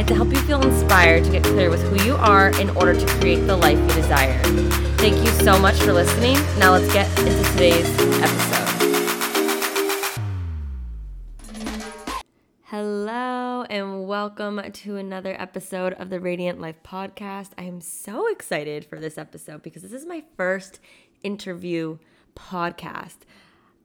and to help you feel inspired to get clear with who you are in order to create the life you desire. Thank you so much for listening. Now let's get into today's episode. Hello, and welcome to another episode of the Radiant Life podcast. I am so excited for this episode because this is my first interview podcast.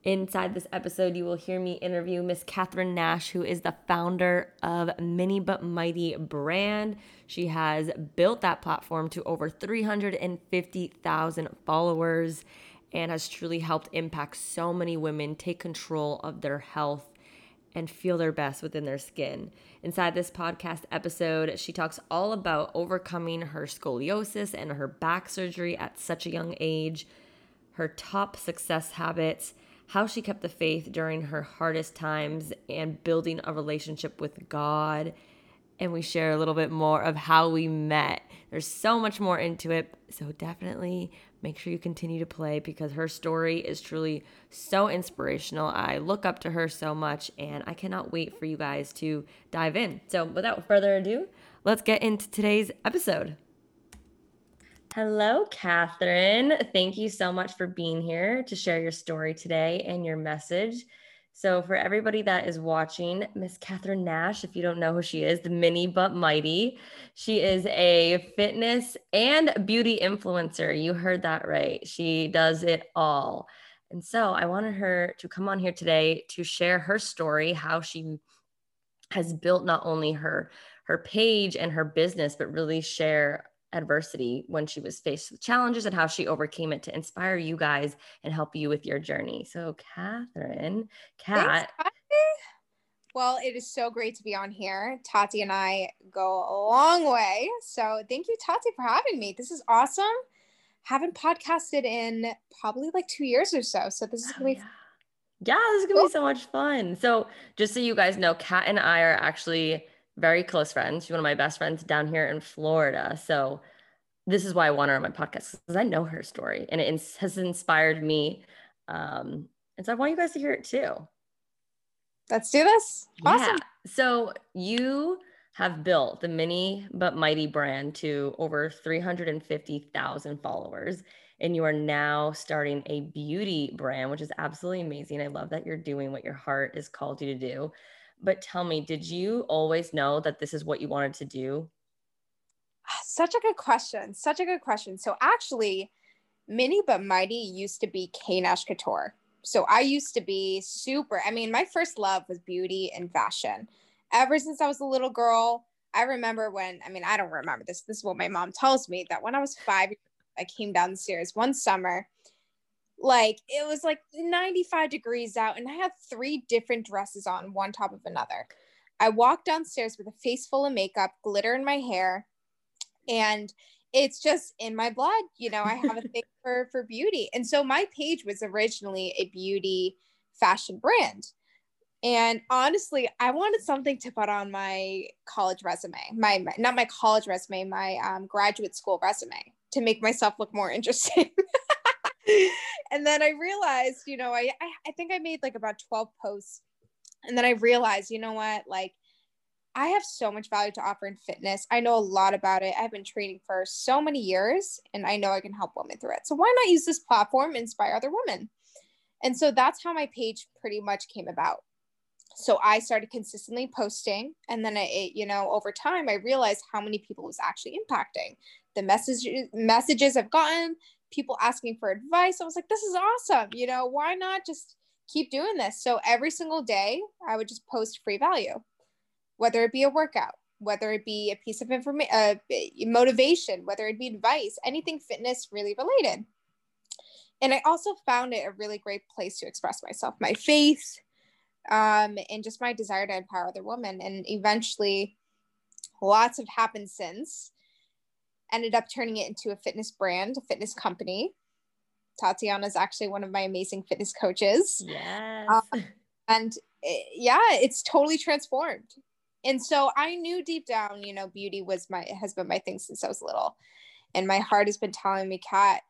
Inside this episode, you will hear me interview Miss Kathryn Nash, who is the founder of Mini But Mighty brand. She has built that platform to over 350,000 followers and has truly helped impact so many women take control of their health and feel their best within their skin. Inside this podcast episode, she talks all about overcoming her scoliosis and her back surgery at such a young age, her top success habits how she kept the faith during her hardest times and building a relationship with God. And we share a little bit more of how we met. There's so much more into it. So definitely make sure you continue to play because her story is truly so inspirational. I look up to her so much and I cannot wait for you guys to dive in. So without further ado, let's get into today's episode. Hello, Kathryn. Thank you so much for being here to share your story today and your message. So, for everybody that is watching, Miss Kathryn Nash, if you don't know who she is, the mini but mighty, she is a fitness and beauty influencer. You heard that right. She does it all. And so, I wanted her to come on here today to share her story, how she has built not only her her page and her business, but really share adversity when she was faced with challenges and how she overcame it to inspire you guys and help you with your journey. So, Kathryn, Cat. Well, it is so great to be on here. Tati and I go a long way. So, thank you, Tati, for having me. This is awesome. Haven't podcasted in probably like two years or so. So, this is going to be. Oh, yeah, this is going to cool. be so much fun. So, just so you guys know, Kat and I are actually very close friends. She's one of my best friends down here in Florida. So this is why I want her on my podcast because I know her story and it has inspired me. Um, and so I want you guys to hear it too. Let's do this. Awesome. Yeah. So you have built the mini but mighty brand to over 350,000 followers. And you are now starting a beauty brand, which is absolutely amazing. I love that you're doing what your heart has called you to do. But tell me, did you always know that this is what you wanted to do? Ah, such a good question. Such a good question. So actually, Mini but Mighty used to be K Nash Couture. So I used to be super. I mean, my first love was beauty and fashion. Ever since I was a little girl, I remember when, I mean, I don't remember this. This is what my mom tells me that when I was five, I came downstairs one summer like it was like 95 degrees out and i had three different dresses on one top of another. I walked downstairs with a face full of makeup glitter in my hair and it's just in my blood you know i have a thing for for beauty. And so my page was originally a beauty fashion brand. And honestly i wanted something to put on my college resume my, my not my college resume my um, graduate school resume to make myself look more interesting and then I realized, you know, I, I, I think I made like about 12 posts. And then I realized, you know what, like I have so much value to offer in fitness. I know a lot about it. I've been training for so many years and I know I can help women through it. So why not use this platform inspire other women? And so that's how my page pretty much came about. So I started consistently posting and then it, you know, over time I realized how many people was actually impacting. The messages messages I've gotten, people asking for advice. I was like, this is awesome. You know, why not just keep doing this? So every single day, I would just post free value, whether it be a workout, whether it be a piece of information, uh, motivation, whether it be advice, anything fitness really related. And I also found it a really great place to express myself, my faith, um, and just my desire to empower other women. And eventually, lots have happened since ended up turning it into a fitness brand, a fitness company. Tatiana is actually one of my amazing fitness coaches. Yes. Um, and it, yeah, it's totally transformed. And so I knew deep down, you know, beauty was my has been my thing since I was little. And my heart has been telling me, Kat,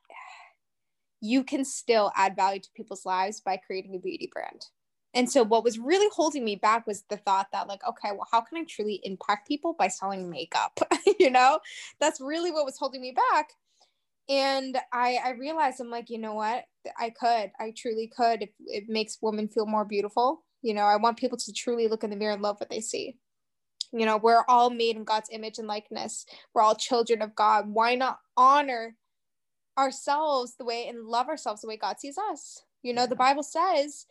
you can still add value to people's lives by creating a beauty brand. And so what was really holding me back was the thought that like, okay, well, how can I truly impact people by selling makeup? you know, that's really what was holding me back. And I, I realized I'm like, you know what? I could, I truly could. If it makes women feel more beautiful, you know, I want people to truly look in the mirror and love what they see. You know, we're all made in God's image and likeness. We're all children of God. Why not honor ourselves the way and love ourselves the way God sees us? You know, the Bible says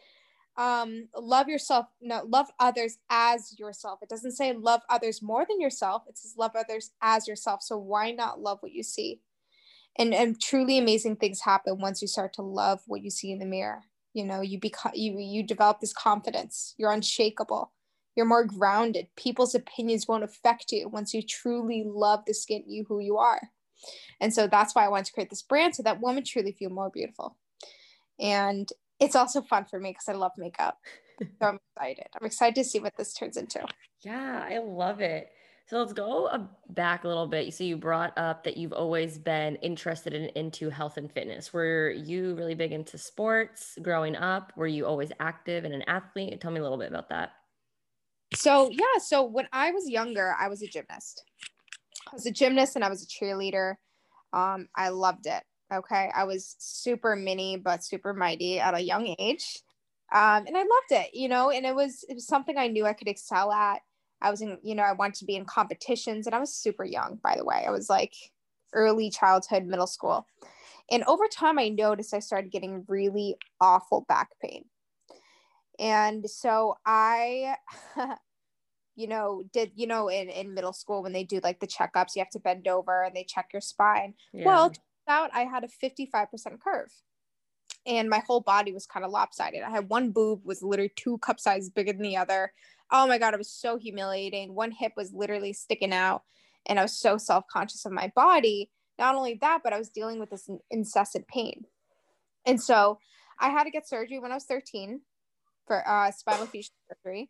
um love yourself no love others as yourself. It doesn't say love others more than yourself. It says love others as yourself. So why not love what you see? And and truly amazing things happen once you start to love what you see in the mirror. You know you become you you develop this confidence. You're unshakable. You're more grounded. People's opinions won't affect you once you truly love the skin you who you are. And so that's why i wanted to create this brand so that women truly feel more beautiful. And it's also fun for me because I love makeup. so I'm excited. I'm excited to see what this turns into. Yeah, I love it. So let's go back a little bit. So you brought up that you've always been interested in into health and fitness. Were you really big into sports growing up? Were you always active and an athlete? Tell me a little bit about that. So yeah, so when I was younger, I was a gymnast. I was a gymnast and I was a cheerleader. Um, I loved it. Okay. I was super mini, but super mighty at a young age. Um, and I loved it, you know, and it was, it was something I knew I could excel at. I was in, you know, I wanted to be in competitions and I was super young, by the way. I was like early childhood, middle school. And over time, I noticed I started getting really awful back pain. And so I, you know, did, you know, in, in middle school when they do like the checkups, you have to bend over and they check your spine. Yeah. Well, out, I had a 55% curve and my whole body was kind of lopsided. I had one boob was literally two cup sizes bigger than the other. Oh my God, it was so humiliating. One hip was literally sticking out and I was so self conscious of my body. Not only that, but I was dealing with this incessant pain. And so I had to get surgery when I was 13 for uh, spinal fusion surgery.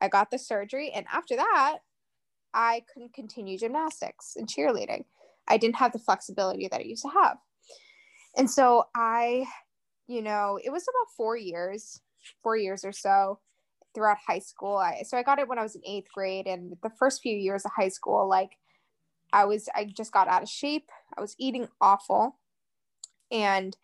I got the surgery. And after that, I couldn't continue gymnastics and cheerleading. I didn't have the flexibility that I used to have. And so I, you know, it was about four years, four years or so throughout high school. I, so I got it when I was in eighth grade. And the first few years of high school, like I was, I just got out of shape. I was eating awful. And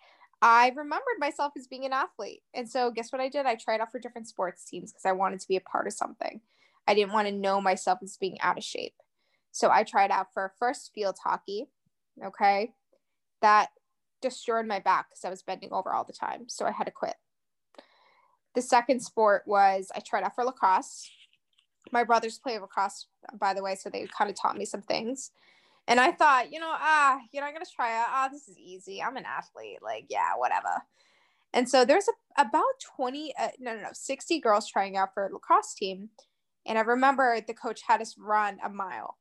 I remembered myself as being an athlete. And so guess what I did? I tried out for different sports teams because I wanted to be a part of something. I didn't want to know myself as being out of shape. So I tried out for first field hockey. Okay. That destroyed my back because I was bending over all the time. So I had to quit. The second sport was I tried out for lacrosse. My brothers play lacrosse, by the way, so they kind of taught me some things. And I thought, you know, ah, you know, I'm gonna try out. Ah, this is easy. I'm an athlete. Like, yeah, whatever. And so there's a, about 20, uh, no, no, no, 60 girls trying out for lacrosse team. And I remember the coach had us run a mile.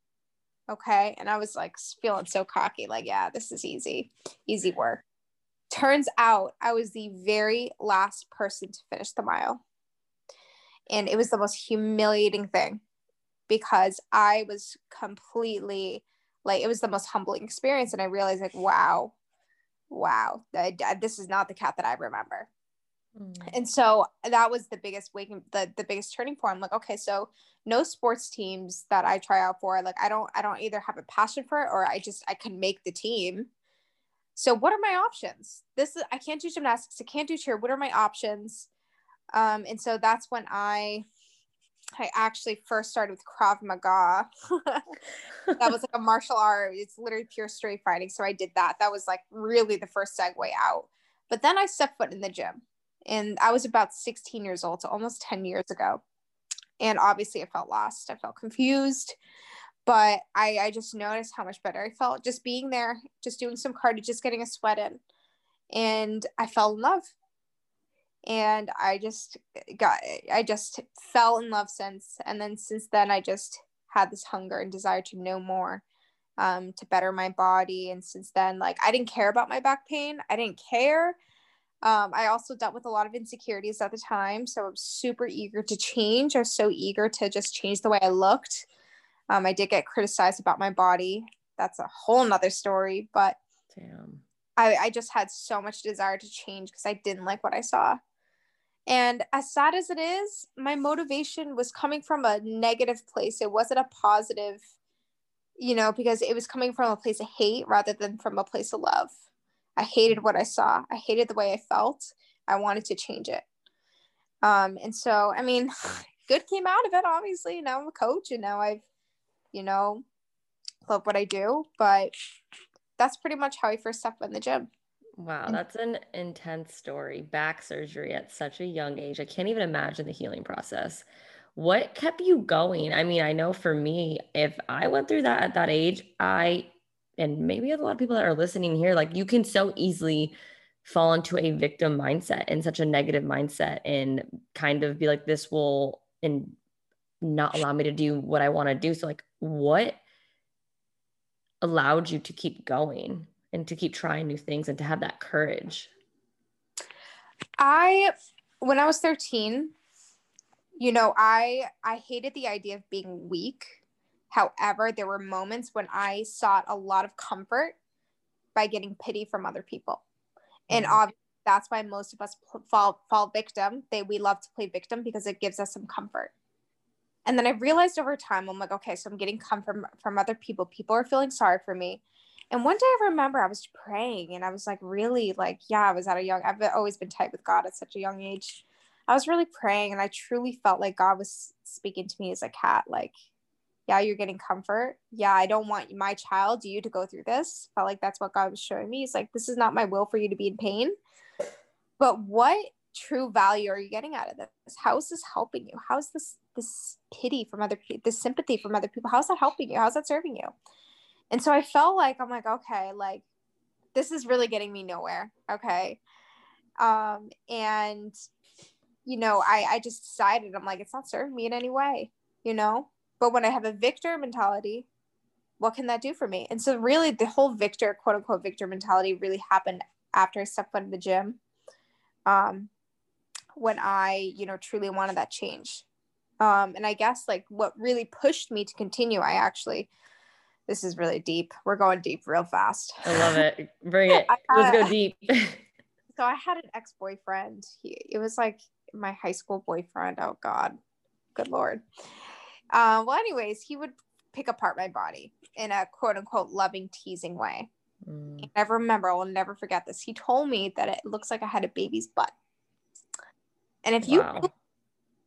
Okay. And I was like feeling so cocky, like, yeah, this is easy, easy work. Turns out I was the very last person to finish the mile. And it was the most humiliating thing because I was completely like, it was the most humbling experience. And I realized, like, wow, wow, this is not the cat that I remember. Mm. And so that was the biggest waking the the biggest turning point. I'm like, okay, so no sports teams that I try out for. Like I don't I don't either have a passion for it or I just I can make the team. So what are my options? This is I can't do gymnastics, I can't do cheer. What are my options? Um, and so that's when I I actually first started with Krav Maga. that was like a martial art. It's literally pure straight fighting. So I did that. That was like really the first segue out. But then I stepped foot in the gym and I was about 16 years old, so almost 10 years ago. And obviously, I felt lost. I felt confused, but I, I just noticed how much better I felt just being there, just doing some cardio, just getting a sweat in. And I fell in love. And I just got, I just fell in love since. And then since then, I just had this hunger and desire to know more um, to better my body. And since then, like I didn't care about my back pain. I didn't care. Um, I also dealt with a lot of insecurities at the time. So I'm super eager to change. I was so eager to just change the way I looked. Um, I did get criticized about my body. That's a whole nother story, but Damn. I, I just had so much desire to change because I didn't like what I saw. And as sad as it is, my motivation was coming from a negative place. It wasn't a positive, you know, because it was coming from a place of hate rather than from a place of love. I hated what I saw. I hated the way I felt. I wanted to change it. Um, and so, I mean, good came out of it, obviously. Now I'm a coach and now I've, you know, love what I do. But that's pretty much how I first stepped in the gym. Wow, that's an intense story. Back surgery at such a young age. I can't even imagine the healing process. What kept you going? I mean, I know for me, if I went through that at that age, I, and maybe a lot of people that are listening here, like you can so easily fall into a victim mindset and such a negative mindset and kind of be like, this will, and not allow me to do what I want to do. So, like, what allowed you to keep going? and to keep trying new things and to have that courage? I when I was 13, you know, I I hated the idea of being weak. However, there were moments when I sought a lot of comfort by getting pity from other people. And mm-hmm. obviously that's why most of us fall fall victim. They we love to play victim because it gives us some comfort. And then I realized over time, I'm like, okay, so I'm getting comfort from, from other people. People are feeling sorry for me. And one day I remember I was praying and I was like, really, like, yeah, I was at a young, I've always been tight with God at such a young age. I was really praying and I truly felt like God was speaking to me as a cat, like, yeah, you're getting comfort. Yeah, I don't want my child, you to go through this. Felt like that's what God was showing me. He's like, this is not my will for you to be in pain. But what true value are you getting out of this? How is this helping you? How is this this pity from other people, this sympathy from other people? How's that helping you? How's that serving you? And so I felt like I'm like, okay, like this is really getting me nowhere. Okay. Um, and you know, I I just decided I'm like, it's not serving me in any way, you know. But when I have a victor mentality, what can that do for me? And so really the whole victor, quote unquote victor mentality really happened after I stepped foot in the gym. Um, when I, you know, truly wanted that change. Um, and I guess like what really pushed me to continue, I actually this is really deep. We're going deep real fast. I love it. Bring it. Let's go deep. so I had an ex-boyfriend. He it was like my high school boyfriend. Oh God. Good Lord. Uh, well, anyways, he would pick apart my body in a quote unquote loving, teasing way. Mm. I remember, I will never forget this. He told me that it looks like I had a baby's butt. And if wow. you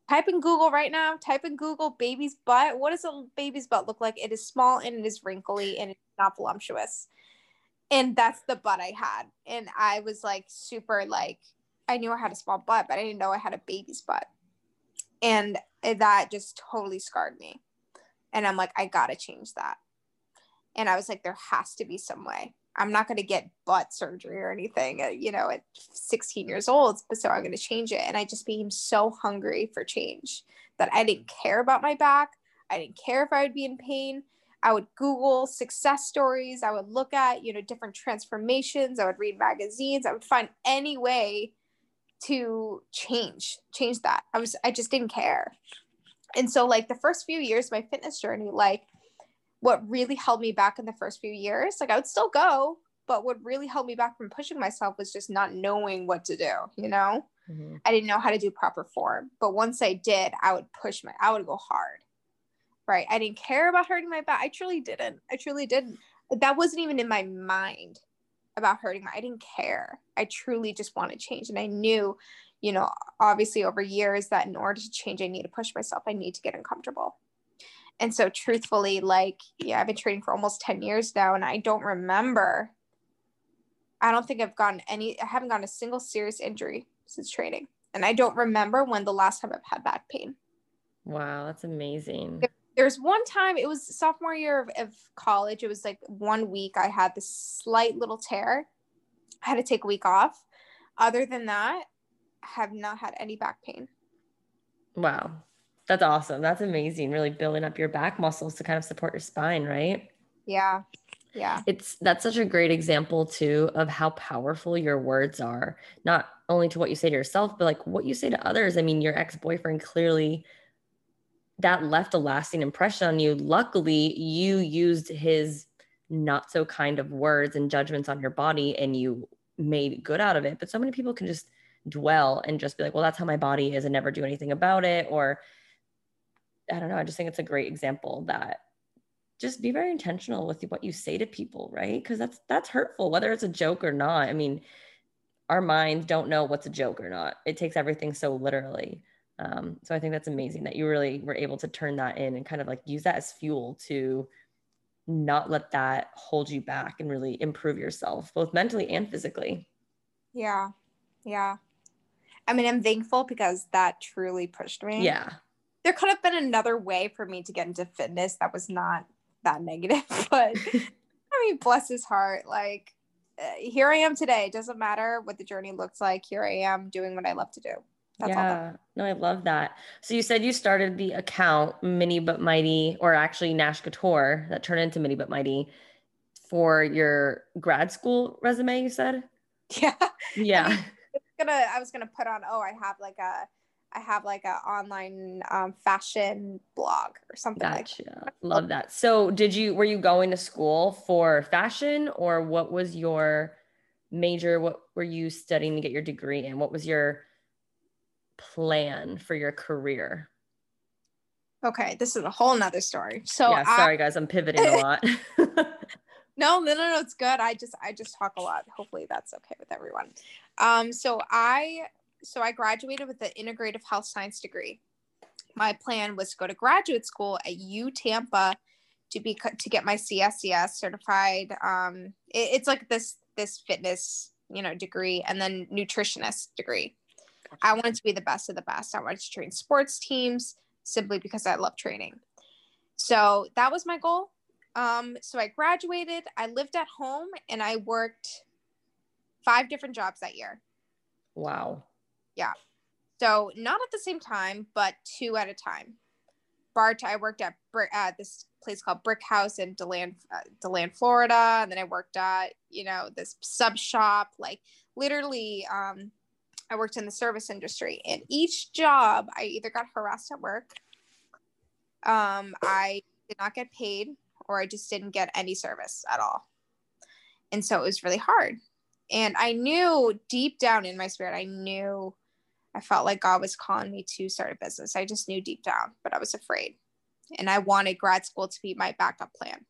type in Google right now, type in Google baby's butt. What does a baby's butt look like? It is small and it is wrinkly and it's not voluptuous. And that's the butt I had. And I was like super like I knew I had a small butt, but I didn't know I had a baby's butt. And that just totally scarred me. And I'm like, I gotta change that. And I was like, there has to be some way. I'm not to get butt surgery or anything, uh, you know, at 16 years old. But so I'm to change it. And I just became so hungry for change that I didn't care about my back. I didn't care if I would be in pain. I would Google success stories. I would look at, you know, different transformations. I would read magazines. I would find any way to change, change that. I was, I just didn't care. And so, like, the first few years of my fitness journey, like, what really held me back in the first few years. Like I would still go, but what really held me back from pushing myself was just not knowing what to do, you know? Mm-hmm. I didn't know how to do proper form. But once I did, I would push my I would go hard. Right. I didn't care about hurting my back. I truly didn't. I truly didn't. That wasn't even in my mind about hurting my I didn't care. I truly just wanted change. And I knew, you know, obviously over years that in order to change, I need to push myself. I need to get uncomfortable. And so truthfully, like, yeah, I've been training for almost 10 years now and I don't remember. I don't think I've gotten any, I haven't gotten a single serious injury since training. And I don't remember when the last time I've had back pain. Wow, that's amazing. There's one time, it was sophomore year of, of college. It was like one week I had this slight little tear. I had to take a week off. Other than that, I have not had any back pain. Wow. That's awesome. That's amazing. Really building up your back muscles to kind of support your spine, right? Yeah. Yeah. It's that's such a great example too of how powerful your words are. Not only to what you say to yourself, but like what you say to others. I mean, your ex-boyfriend clearly that left a lasting impression on you. Luckily, you used his not so kind of words and judgments on your body and you made good out of it. But so many people can just dwell and just be like, well, that's how my body is and never do anything about it. Or I don't know. I just think it's a great example that just be very intentional with what you say to people, right? Because that's that's hurtful, whether it's a joke or not. I mean, our minds don't know what's a joke or not. It takes everything so literally. Um, so I think that's amazing that you really were able to turn that in and kind of like use that as fuel to not let that hold you back and really improve yourself, both mentally and physically. Yeah. Yeah. I mean, I'm thankful because that truly pushed me. Yeah. There could have been another way for me to get into fitness that was not that negative, but I mean, bless his heart. Like, uh, here I am today. It doesn't matter what the journey looks like. Here I am doing what I love to do. That's yeah, no, I love that. So you said you started the account Mini But Mighty, or actually Nash Couture, that turned into Mini But Mighty for your grad school resume. You said, yeah, yeah. I, mean, gonna, I was gonna put on. Oh, I have like a I have like an online um, fashion blog or something gotcha. like that. Love that. So did you were you going to school for fashion or what was your major? What were you studying to get your degree in? What was your plan for your career? Okay, this is a whole nother story. So yeah, sorry I, guys, I'm pivoting a lot. no, no, no, no, it's good. I just I just talk a lot. Hopefully that's okay with everyone. Um, so I so I graduated with an integrative health science degree. My plan was to go to graduate school at U Tampa to be to get my CSCS certified. Um, it, it's like this this fitness you know degree and then nutritionist degree. I wanted to be the best of the best. I wanted to train sports teams simply because I love training. So that was my goal. Um, so I graduated. I lived at home and I worked five different jobs that year. Wow. Yeah. So not at the same time, but two at a time. Bart, I worked at uh, this place called Brick House in Deland, uh, Deland, Florida, and then I worked at you know this sub shop. Like literally, um, I worked in the service industry. And each job, I either got harassed at work, um, I did not get paid, or I just didn't get any service at all. And so it was really hard. And I knew deep down in my spirit, I knew I felt like God was calling me to start a business. I just knew deep down, but I was afraid. And I wanted grad school to be my backup plan.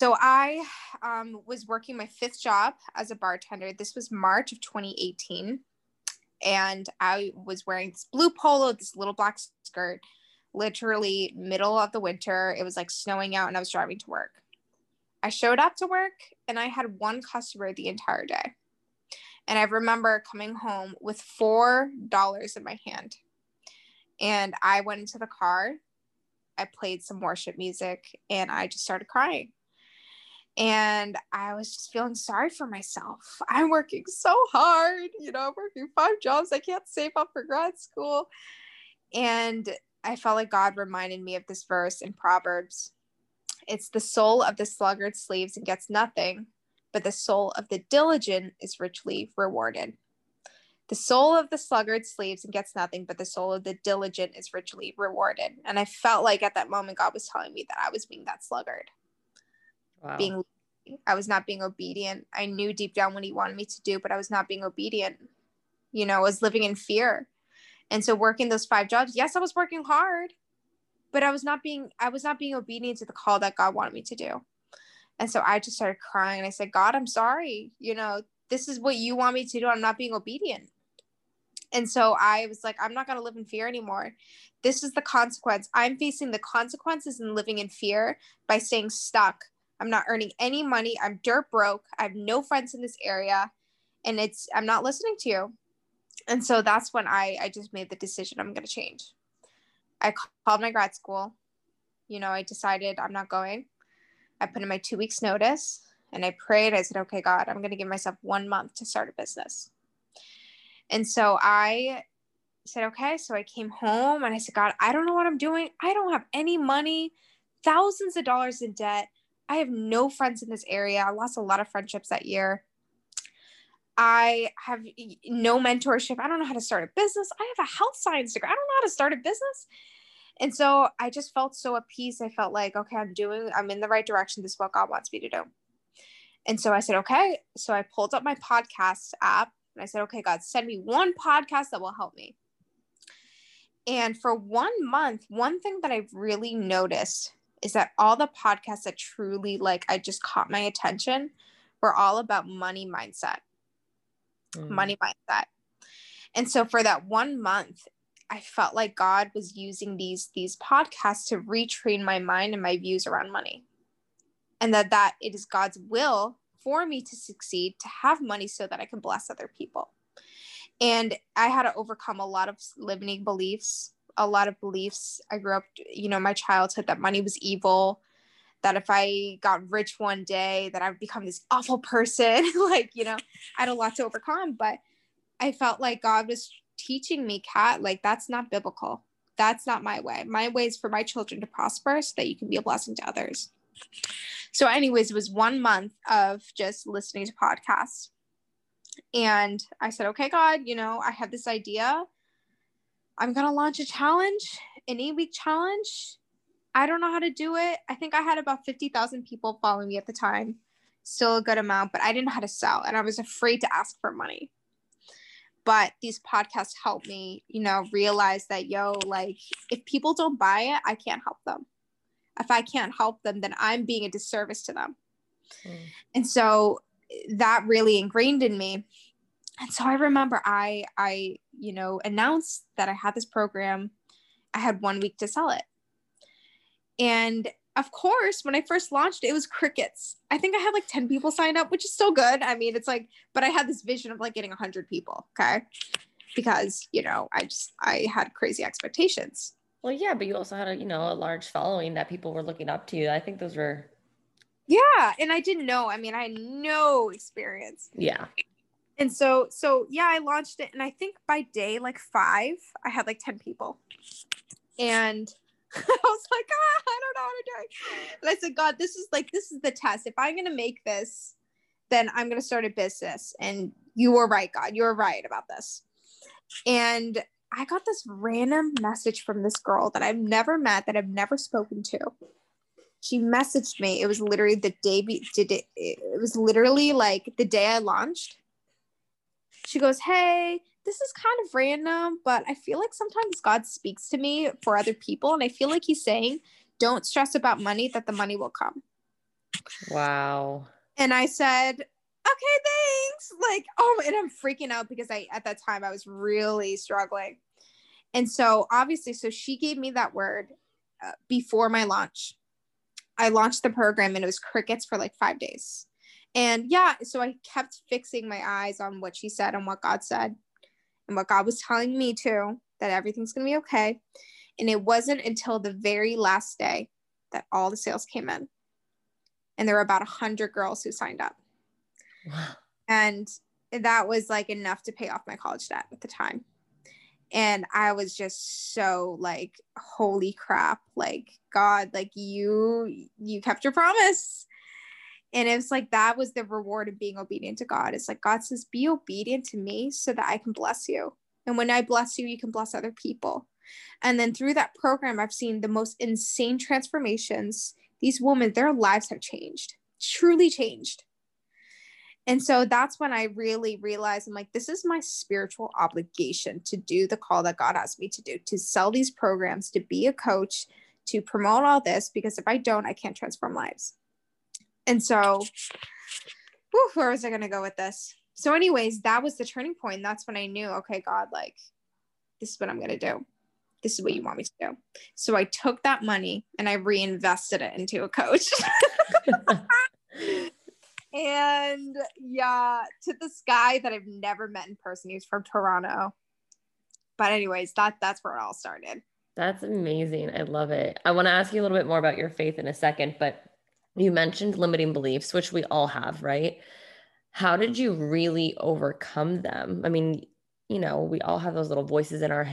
So I um, was working my fifth job as a bartender. This was March of 2018. And I was wearing this blue polo, this little black skirt, literally middle of the winter. It was like snowing out and I was driving to work. I showed up to work and I had one customer the entire day. And I remember coming home with $4 in my hand. And I went into the car, I played some worship music, and I just started crying. And I was just feeling sorry for myself. I'm working so hard, you know, I'm working five jobs. I can't save up for grad school. And I felt like God reminded me of this verse in Proverbs. It's the soul of the sluggard sleeps and gets nothing, but the soul of the diligent is richly rewarded. The soul of the sluggard sleeps and gets nothing, but the soul of the diligent is richly rewarded. And I felt like at that moment, God was telling me that I was being that sluggard. Wow. Being, I was not being obedient. I knew deep down what He wanted me to do, but I was not being obedient. You know, I was living in fear. And so, working those five jobs, yes, I was working hard, but I was not being, I was not being obedient to the call that God wanted me to do. And so I just started crying and I said, God, I'm sorry. You know, this is what you want me to do. I'm not being obedient. And so I was like, I'm not going to live in fear anymore. This is the consequence. I'm facing the consequences and living in fear by staying stuck. I'm not earning any money. I'm dirt broke. I have no friends in this area. And it's, I'm not listening to you. And so that's when I, I just made the decision I'm going to change. I called my grad school. You know, I decided I'm not going. I put in my two weeks notice and I prayed. I said, okay, God, I'm going to give myself one month to start a business. And so I said, okay. So I came home and I said, God, I don't know what I'm doing. I don't have any money thousands of dollars in debt. I have no friends in this area. I lost a lot of friendships that year. I have no mentorship. I don't know how to start a business. I have a health science degree. I don't know how to start a business. And so I just felt so at peace. I felt like, okay, I'm doing, I'm in the right direction. This is what God wants me to do. And so I said, okay. So I pulled up my podcast app and I said, okay, God, send me one podcast that will help me. And for one month, one thing that I've really noticed is that all the podcasts that truly like I just caught my attention were all about money mindset. Mm. Money mindset. And so for that one month, I felt like God was using these these podcasts to retrain my mind and my views around money. And that that it is God's will for me to succeed, to have money so that I can bless other people. And I had to overcome a lot of limiting beliefs, a lot of beliefs. I grew up, you know, my childhood that money was evil, that if I got rich one day, that I would become this awful person. like, you know, I had a lot to overcome, but I felt like God was teaching me, Kat, like that's not biblical. That's not my way. My way is for my children to prosper so that you can be a blessing to others. So, anyways, it was one month of just listening to podcasts. And I said, okay, God, you know, I have this idea. I'm going to launch a challenge, an eight week challenge. I don't know how to do it. I think I had about 50,000 people following me at the time, still a good amount, but I didn't know how to sell and I was afraid to ask for money. But these podcasts helped me, you know, realize that, yo, like, if people don't buy it, I can't help them if I can't help them, then I'm being a disservice to them. Mm. And so that really ingrained in me. And so I remember I I you know announced that I had this program. I had one week to sell it. And of course, when I first launched it, was crickets. I think I had like 10 people sign up, which is still good. I mean, it's like, but I had this vision of like getting 100 people. Okay. Because, you know, I just, I had crazy expectations. Well, yeah, but you also had a, you know, a large following that people were looking up to you. I think those were Yeah, and I didn't know. I mean, I had no experience. Yeah. And so so yeah, I launched it and I think by day like 5, I had like 10 people. And I was like, ah, I don't know how to do it. And I said, God, this is like this is the test. If I'm gonna make this, then I'm gonna start a business. And you were right, God. You were right about this. And I got this random message from this girl that I've never met, that I've never spoken to. She messaged me. It was literally the day be- did it, it was literally like the day I launched. She goes, "Hey, this is kind of random, but I feel like sometimes God speaks to me for other people and I feel like he's saying, "Don't stress about money that the money will come." Wow. And I said, okay, thanks. Like, oh, and I'm freaking out because I, at that time, I was really struggling. And so, obviously, so she gave me that word uh, before my launch. I launched the program and it was crickets for like five days. And yeah, so I kept fixing my eyes on what she said and what God said and what God was telling me too that everything's going to be okay. And it wasn't until the very last day that all the sales came in. And there were about 100 girls who signed up. And that was like enough to pay off my college debt at the time. And I was just so like, holy crap, like God, like you, you kept your promise. And it's like that was the reward of being obedient to God. It's like God says, be obedient to me so that I can bless you. And when I bless you, you can bless other people. And then through that program, I've seen the most insane transformations. These women, their lives have changed, truly changed. And so that's when I really realized I'm like, this is my spiritual obligation to do the call that God asked me to do, to sell these programs, to be a coach, to promote all this, because if I don't, I can't transform lives. And so, whew, where was I going to go with this? So, anyways, that was the turning point. That's when I knew, okay, God, like, this is what I'm going to do. This is what you want me to do. So I took that money and I reinvested it into a coach. and yeah, to this guy that I've never met in person. He's from Toronto. But anyways, that that's where it all started. That's amazing. I love it. I want to ask you a little bit more about your faith in a second, but you mentioned limiting beliefs, which we all have, right? How did mm-hmm. you really overcome them? I mean, you know, we all have those little voices in our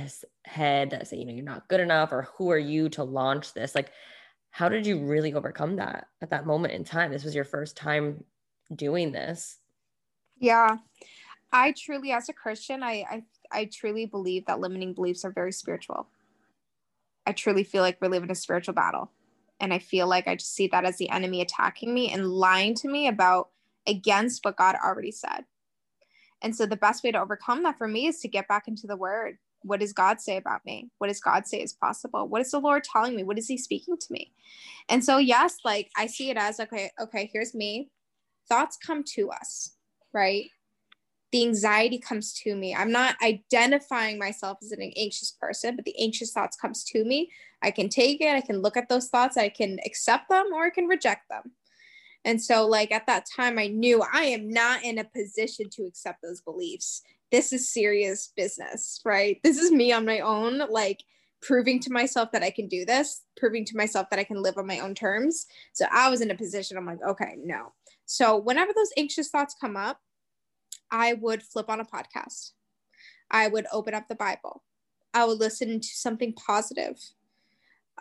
head that say, you know, you're not good enough or who are you to launch this? Like, how did you really overcome that at that moment in time? This was your first time doing this. Yeah. I truly, as a Christian, I, I, I truly believe that limiting beliefs are very spiritual. I truly feel like we're living a spiritual battle. And I feel like I just see that as the enemy attacking me and lying to me about against what God already said. And so the best way to overcome that for me is to get back into the word. What does God say about me? What does God say is possible? What is the Lord telling me? What is he speaking to me? And so yes, like I see it as okay, okay, here's me. Thoughts come to us, right? The anxiety comes to me. I'm not identifying myself as an anxious person but the anxious thoughts comes to me. I can take it i can look at those thoughts i can accept them or i can reject them. And so like at that time i knew i am not in a position to accept those beliefs. This is serious business right? This is me on my own like proving to myself that i can do this proving to myself that i can live on my own terms. So i was in a position i'm like okay no. So whenever those anxious thoughts come up I would flip on a podcast. I would open up the Bible. I would listen to something positive.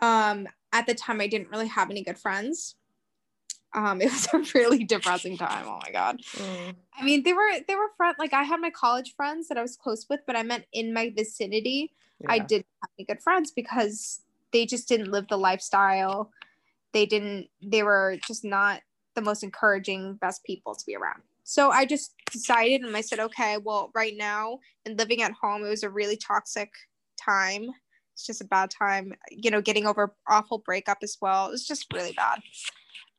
Um, at the time, I didn't really have any good friends. Um, it was a really depressing time. Oh my god. Mm. I mean, they were they were friends. Like I had my college friends that I was close with, but I meant in my vicinity, yeah. I didn't have any good friends because they just didn't live the lifestyle. They didn't. They were just not the most encouraging, best people to be around. So I just decided and I said, okay, well, right now and living at home, it was a really toxic time. It's just a bad time, you know, getting over awful breakup as well. It was just really bad.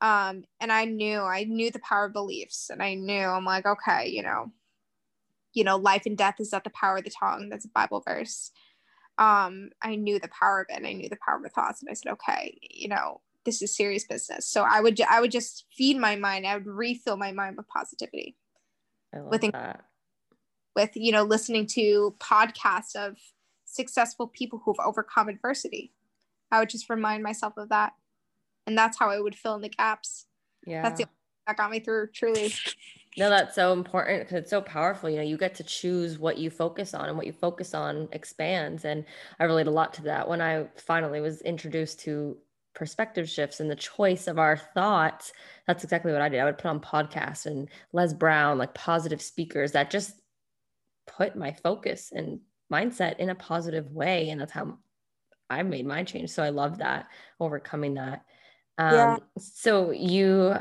Um, and I knew, I knew the power of beliefs and I knew I'm like, okay, you know, you know, life and death is at the power of the tongue. That's a Bible verse. Um, I knew the power of it and I knew the power of the thoughts. And I said, okay, you know, this is serious business. So I would I would just feed my mind. I would refill my mind with positivity. with that. with you know listening to podcasts of successful people who've overcome adversity. I would just remind myself of that, and that's how I would fill in the gaps. Yeah, that's the that got me through. Truly. No, that's so important because it's so powerful. You know, you get to choose what you focus on, and what you focus on expands. And I relate a lot to that when I finally was introduced to perspective shifts and the choice of our thoughts that's exactly what i did. I would put on podcasts and les brown like positive speakers that just put my focus and mindset in a positive way and that's how i made my change. So i love that overcoming that. Um, yeah. so you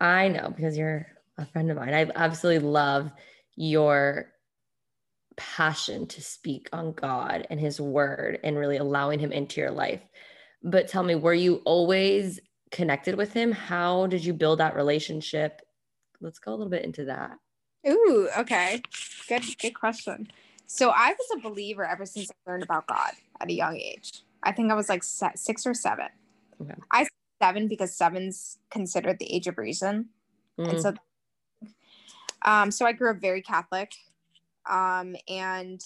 i know because you're a friend of mine i absolutely love your passion to speak on god and his word and really allowing him into your life but tell me, were you always connected with him? How did you build that relationship? Let's go a little bit into that. Ooh, okay. Good, good question. So I was a believer ever since I learned about God at a young age. I think I was like six or seven. Okay. I seven because seven's considered the age of reason, mm. and so, um, so I grew up very Catholic, um, and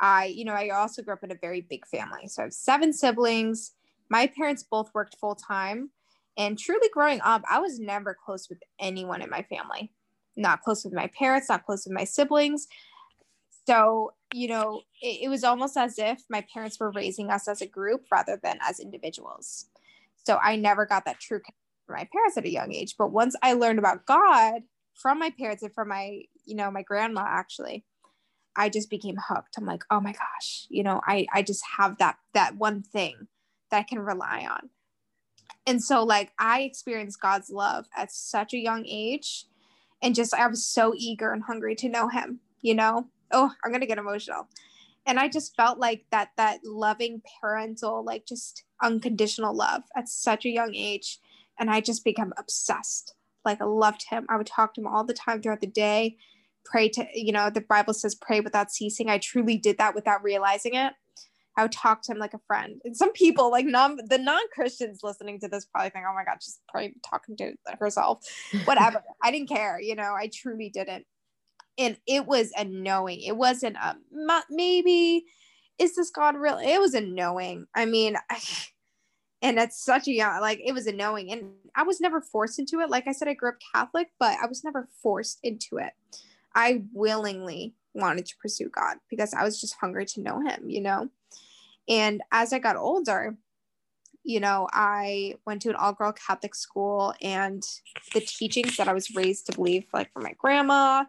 I, you know, I also grew up in a very big family. So I have seven siblings my parents both worked full time. And truly growing up, I was never close with anyone in my family. Not close with my parents, not close with my siblings. So, you know, it, it was almost as if my parents were raising us as a group rather than as individuals. So I never got that true connection from my parents at a young age. But once I learned about God from my parents and from my, you know, my grandma actually, I just became hooked. I'm like, oh my gosh, you know, I I just have that that one thing that I can rely on. And so, like, I experienced God's love at such a young age. And just, I was so eager and hungry to know Him, you know? Oh, I'm going to get emotional. And I just felt like that, that loving parental, like, just unconditional love at such a young age. And I just became obsessed. Like, I loved Him. I would talk to Him all the time throughout the day, pray to, you know, the Bible says pray without ceasing. I truly did that without realizing it. I would talk to him like a friend. And some people, like non the non-Christians listening to this probably think, oh my God, she's probably talking to herself. Whatever. I didn't care, you know, I truly didn't. And it was a knowing. It wasn't a maybe is this God real? It was a knowing. I mean, I, and it's such a young like it was a knowing. And I was never forced into it. Like I said, I grew up Catholic, but I was never forced into it. I willingly wanted to pursue God because I was just hungry to know him, you know? And as I got older, you know, I went to an all girl Catholic school and the teachings that I was raised to believe, like from my grandma,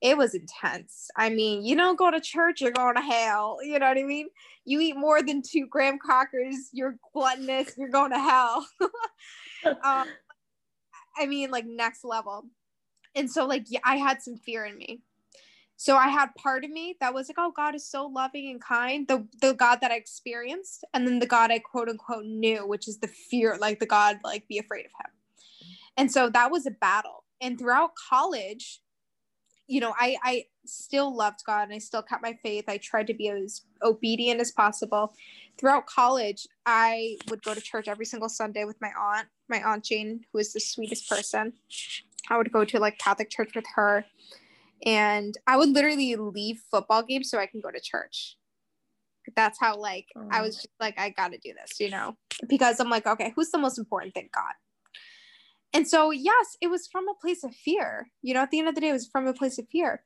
it was intense. I mean, you don't go to church, you're going to hell. You know what I mean? You eat more than two graham crackers, you're gluttonous, you're going to hell. um, I mean, like next level. And so, like, yeah, I had some fear in me. So I had part of me that was like, oh, God is so loving and kind, the the God that I experienced, and then the God I quote unquote knew, which is the fear, like the God, like be afraid of him. And so that was a battle. And throughout college, you know, I I still loved God and I still kept my faith. I tried to be as obedient as possible. Throughout college, I would go to church every single Sunday with my aunt, my aunt Jane, who is the sweetest person. I would go to like Catholic church with her and I would literally leave football games so I can go to church. That's how like oh. I mm. was just like I got to do this, you know, because I'm like, okay, who's the most important thing? God. And so yes, it was from a place of fear. You know, at the end of the day, it was from a place of fear.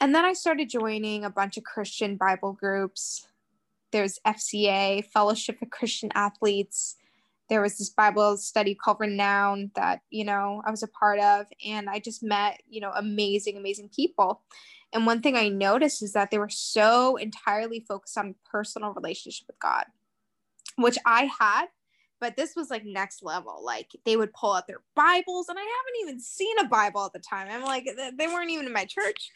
And then I started joining a bunch of Christian Bible groups. There's FCA, Fellowship of Christian Athletes there was this Bible study called Renown that, you know, I was a part of. And I just met, you know, amazing, amazing people. And one thing I noticed is that they were so entirely focused on personal relationship with God, which I had, but this was like next level. Like they would pull out their Bibles, and I haven't even seen a Bible at the time. I'm like, they weren't even in my church.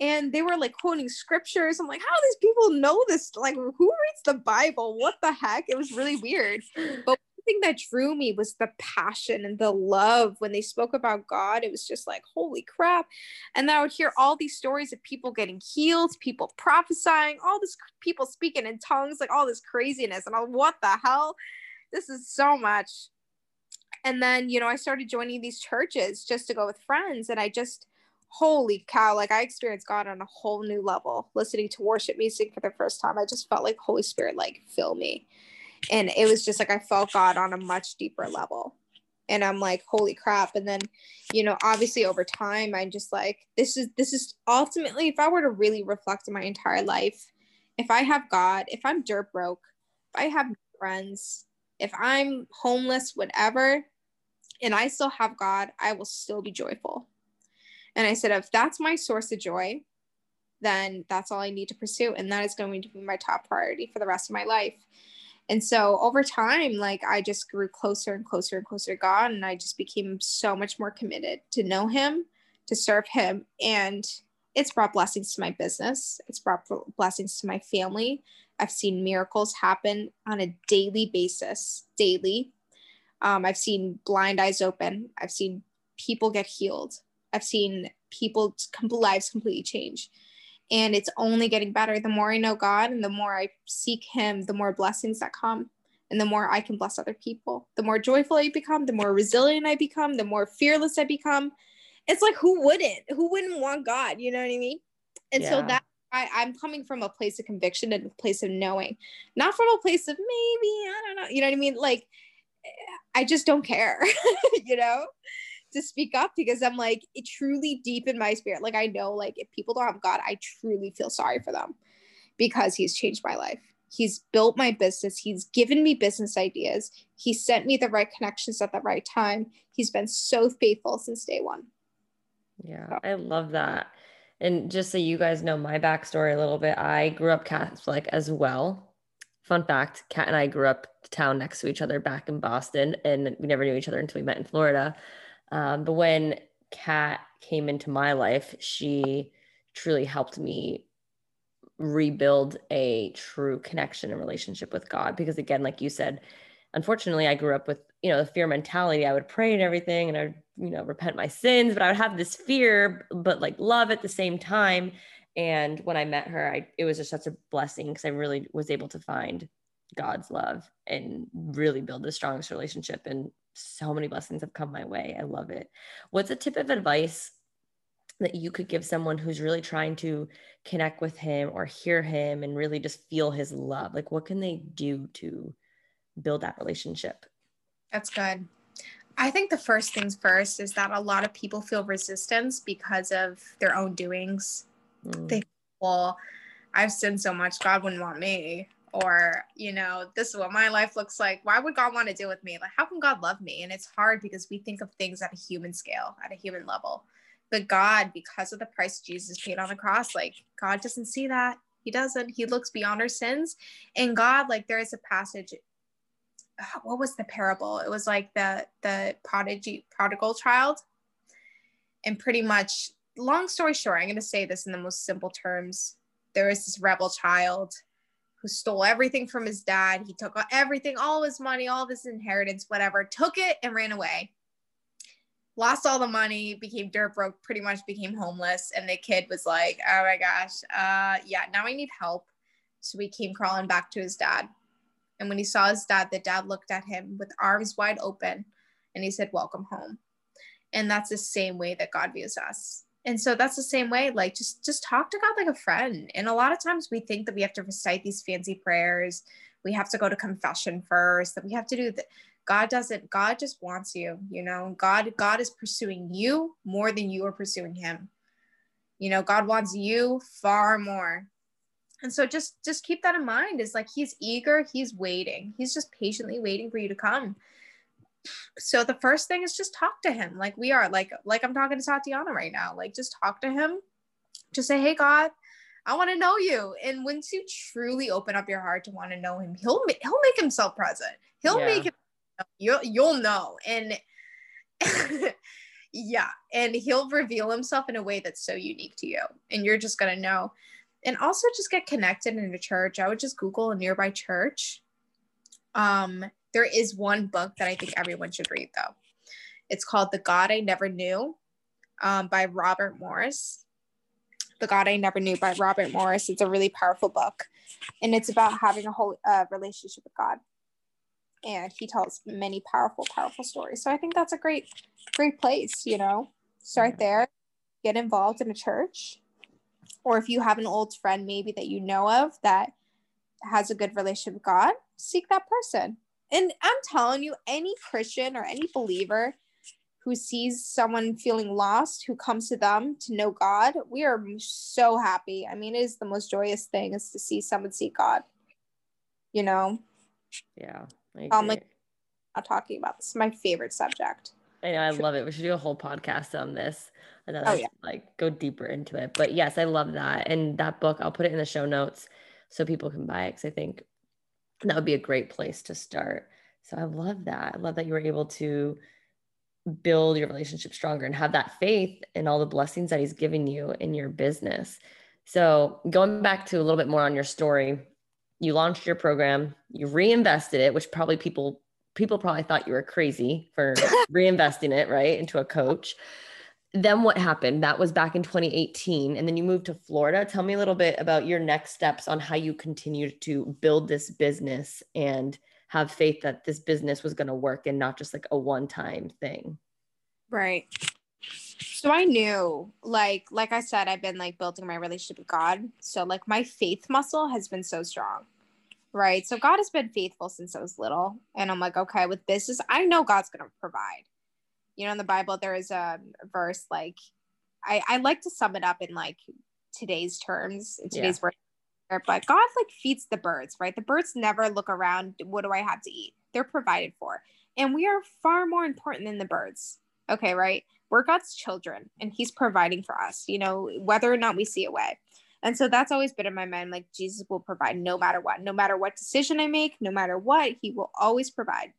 And they were like quoting scriptures. I'm like, how do these people know this? Like, who reads the Bible? What the heck? It was really weird. But one thing that drew me was the passion and the love when they spoke about God. It was just like, holy crap. And then I would hear all these stories of people getting healed, people prophesying, all this people speaking in tongues, like all this craziness. And I'm like, what the hell? This is so much. And then, you know, I started joining these churches just to go with friends. And I just, holy cow, like I experienced God on a whole new level. Listening to worship music for the first time, I just felt like Holy Spirit, like, fill me. And it was just like i felt god on a much deeper level. And i'm like holy crap. And then you know obviously over time i'm just like this is this is ultimately if i were to really reflect on my entire life if i have god if i'm dirt broke if i have friends if i'm homeless whatever and i still have god i will still be joyful and i said if that's my source of joy then that's all i need to pursue and that is going to be my top priority for the rest of my life and so over time, like I just grew closer and closer and closer to God. And I just became so much more committed to know Him, to serve Him. And it's brought blessings to my business, it's brought blessings to my family. I've seen miracles happen on a daily basis, daily. Um, I've seen blind eyes open. I've seen people get healed. I've seen people's lives completely change. And it's only getting better. The more i know god and the more i seek him the more blessings that come and the more i can bless other people. The more joyful i become the more resilient i become the more fearless i become. It's like who wouldn't? Who wouldn't want god? You know what i mean? And yeah. so that I, i'm coming from a place of conviction and a place of knowing not from a place of maybe i don't know you know what i mean? Like i just don't care you know to speak up because I'm like, it truly deep in my spirit. Like, I know, like, if people don't have God, I truly feel sorry for them because He's changed my life. He's built my business. He's given me business ideas. He sent me the right connections at the right time. He's been so faithful since day one. Yeah, so. I love that. And just so you guys know my backstory a little bit, I grew up Catholic as well. Fun fact Kat and I grew up town next to each other back in Boston, and we never knew each other until we met in Florida. Um, but when Kat came into my life, she truly helped me rebuild a true connection and relationship with God. Because again, like you said, unfortunately, I grew up with you know the fear mentality. I would pray and everything, and I would you know repent my sins, but I would have this fear, but like love at the same time. And when I met her, I it was just such a blessing because I really was able to find God's love and really build the strongest relationship. And so many blessings have come my way. I love it. What's a tip of advice that you could give someone who's really trying to connect with him or hear him and really just feel his love? Like, what can they do to build that relationship? That's good. I think the first things first is that a lot of people feel resistance because of their own doings. Mm. They, well, I've sinned so much, God wouldn't want me or you know this is what my life looks like. Why would god want to deal with me? Like how can god love me? And it's hard because we think of things at a human scale at a human level. But god because of the price jesus paid on the cross like god doesn't see that. He doesn't. He looks beyond our sins. And god like there is a passage uh, what was the parable? It was like the the prodigy prodigal child. And pretty much long story short i'm going to say this in the most simple terms. There is this rebel child who stole everything from his dad. He took everything, all his money, all his inheritance, whatever, took it and ran away. Lost all the money, became dirt broke, pretty much became homeless. And the kid was like, oh my gosh, uh, yeah, now I need help. So he came crawling back to his dad. And when he saw his dad, the dad looked at him with arms wide open and he said, Welcome home. And that's the same way that God views us and so that's the same way like just just talk to god like a friend. And a lot of times we think that we have to recite these fancy prayers. We have to go to confession first that we have to do that god doesn't god just wants you you know? God god is pursuing you more than you are pursuing him. You know god wants you far more. And so just just keep that in mind. Is like he's eager he's waiting. He's just patiently waiting for you to come so the first thing is just talk to him. Like we are like like i'm talking to tatiana right now. Like just talk to him. Just say hey god i want to know you. And once you truly open up your heart to want to know him he'll he'll make himself present. He'll yeah. make him you'll you'll know. And yeah and he'll reveal himself in a way that's so unique to you and you're just gonna know. And also just get connected in a church. I would just google a nearby church. Um there is one book that I think everyone should read, though. It's called The God I Never Knew um, by Robert Morris. The God I Never Knew by Robert Morris. It's a really powerful book. And it's about having a whole uh, relationship with God. And he tells many powerful, powerful stories. So I think that's a great, great place, you know, start there, get involved in a church. Or if you have an old friend maybe that you know of that has a good relationship with God, seek that person and I'm telling you, any Christian or any believer who sees someone feeling lost who comes to them to know God, we are so happy. I mean, it is the most joyous thing is to see someone see God. You know? Yeah. I'm um, like not talking about this. My favorite subject. I know, I love it. We should do a whole podcast on this. And then oh, yeah. like go deeper into it. But yes, I love that. And that book, I'll put it in the show notes so people can buy it because I think that would be a great place to start. So I love that. I love that you were able to build your relationship stronger and have that faith in all the blessings that he's given you in your business. So going back to a little bit more on your story, you launched your program, you reinvested it, which probably people people probably thought you were crazy for reinvesting it, right, into a coach then what happened? That was back in 2018. And then you moved to Florida. Tell me a little bit about your next steps on how you continued to build this business and have faith that this business was going to work and not just like a one time thing. Right. So I knew, like, like I said, I've been like building my relationship with God. So like my faith muscle has been so strong. Right. So God has been faithful since I was little. And I'm like, okay, with business, I know God's going to provide you know in the bible there is a verse like i i like to sum it up in like today's terms in today's yeah. word but god like feeds the birds right? The birds never look around what do i have to eat? They're provided for. And we are far more important than the birds okay right? We're god's children and he's providing for us you know whether or not we see a way. And so that's always been in my mind like jesus will provide no matter what. No matter what decision i make no matter what he will always provide.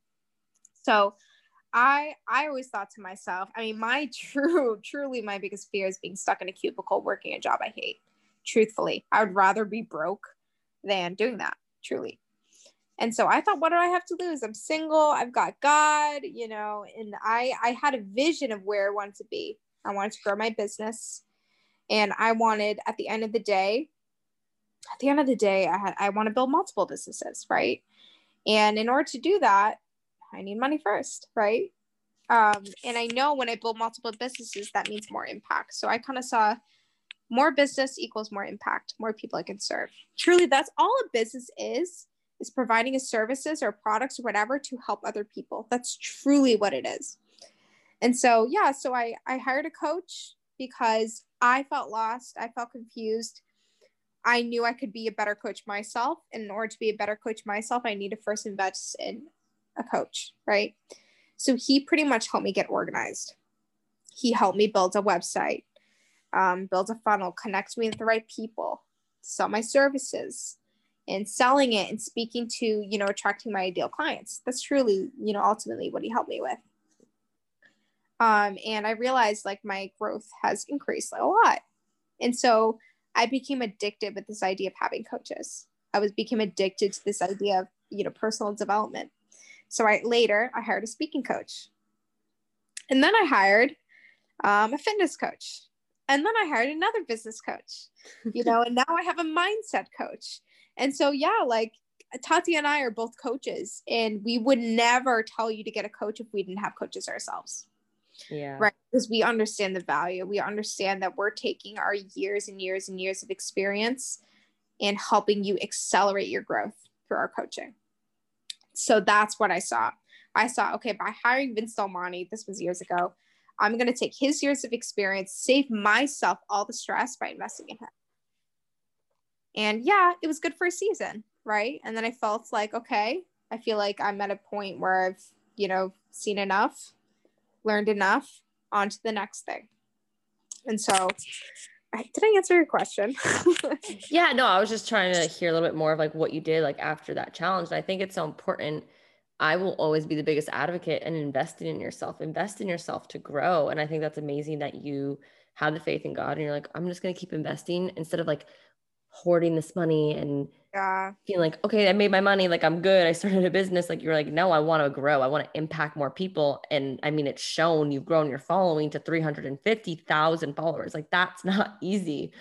So I I always thought to myself, I mean, my true, truly my biggest fear is being stuck in a cubicle working a job I hate. Truthfully, I would rather be broke than doing that, truly. And so I thought, what do I have to lose? I'm single, I've got God, you know, and I I had a vision of where I wanted to be. I wanted to grow my business. And I wanted at the end of the day, at the end of the day, I had I want to build multiple businesses, right? And in order to do that, I need money first, right? Um, and I know when I build multiple businesses, that means more impact. So I kind of saw more business equals more impact, more people I can serve. Truly, that's all a business is, is providing a services or products or whatever to help other people. That's truly what it is. And so, yeah, so I, I hired a coach because I felt lost. I felt confused. I knew I could be a better coach myself. And in order to be a better coach myself, I need to first invest in a coach, right? So he pretty much helped me get organized. He helped me build a website, um, build a funnel, connect me with the right people, sell my services, and selling it and speaking to, you know, attracting my ideal clients. That's truly, you know, ultimately what he helped me with. Um, and I realized like my growth has increased like, a lot. And so I became addicted with this idea of having coaches. I was became addicted to this idea of, you know, personal development. So I later I hired a speaking coach. And then I hired um, a fitness coach. And then I hired another business coach, you know, and now I have a mindset coach. And so, yeah, like Tati and I are both coaches, and we would never tell you to get a coach if we didn't have coaches ourselves. Yeah. Right. Because we understand the value. We understand that we're taking our years and years and years of experience and helping you accelerate your growth through our coaching. So that's what I saw. I saw, okay, by hiring Vince Delmonte, this was years ago, I'm going to take his years of experience, save myself all the stress by investing in him. And yeah, it was good for a season, right? And then I felt like, okay, I feel like I'm at a point where I've, you know, seen enough learned enough, on to the next thing. And so, did I answer your question? yeah, no, I was just trying to hear a little bit more of like what you did like after that challenge. And I think it's so important. I will always be the biggest advocate and investing in yourself, invest in yourself to grow. And I think that's amazing that you have the faith in God and you're like, I'm just going to keep investing instead of like hoarding this money and yeah. Feeling like okay i made my money like i'm good i started a business like you're like no i want to grow i want to impact more people and i mean it's shown you've grown your following to 350000 followers like that's not easy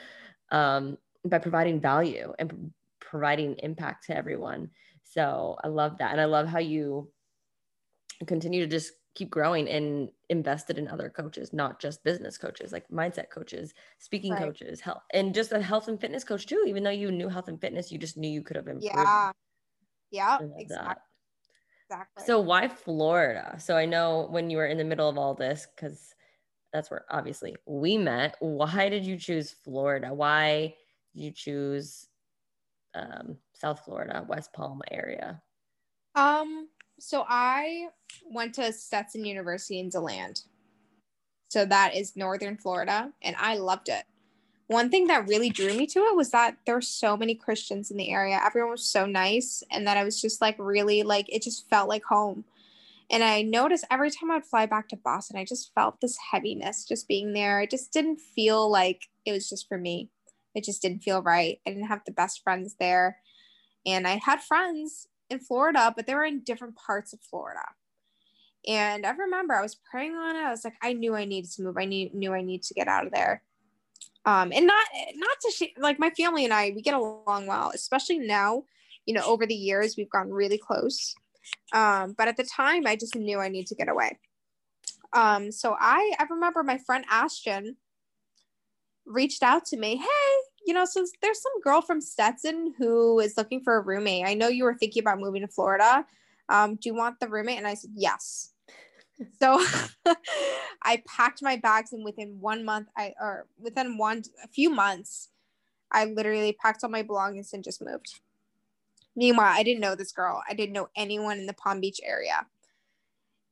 um, by providing value and providing impact to everyone. So i love that and i love how you continue to just keep growing and invested in other coaches, not just business coaches, like mindset coaches, speaking right. coaches, health, and just a health and fitness coach too. Even though you knew health and fitness, you just knew you could have improved. Yeah. Yeah. Exactly. exactly. So why Florida? So I know when you were in the middle of all this, because that's where obviously we met. Why did you choose Florida? Why did you choose um, South Florida, West Palm area? Um, so I went to Stetson University in DeLand. So that is northern Florida, and I loved it. One thing that really drew me to it was that there were so many Christians in the area. Everyone was so nice, and that I was just like really like it just felt like home. And I noticed every time I'd fly back to Boston, I just felt this heaviness just being there. It just didn't feel like it was just for me. It just didn't feel right. I didn't have the best friends there. And I had friends in Florida, but they were in different parts of Florida. And I remember I was praying on it. I was like, I knew I needed to move. I knew knew I need to get out of there. Um, and not not to sh- like my family and I, we get along well, especially now. You know, over the years we've gotten really close. Um, but at the time, I just knew I need to get away. Um, so I I remember my friend Ashton reached out to me. Hey, you know, so there's some girl from Stetson who is looking for a roommate. I know you were thinking about moving to Florida. Um, do you want the roommate? And I said, yes. so I packed my bags and within one month, I or within one a few months, I literally packed all my belongings and just moved. Meanwhile, I didn't know this girl. I didn't know anyone in the Palm Beach area.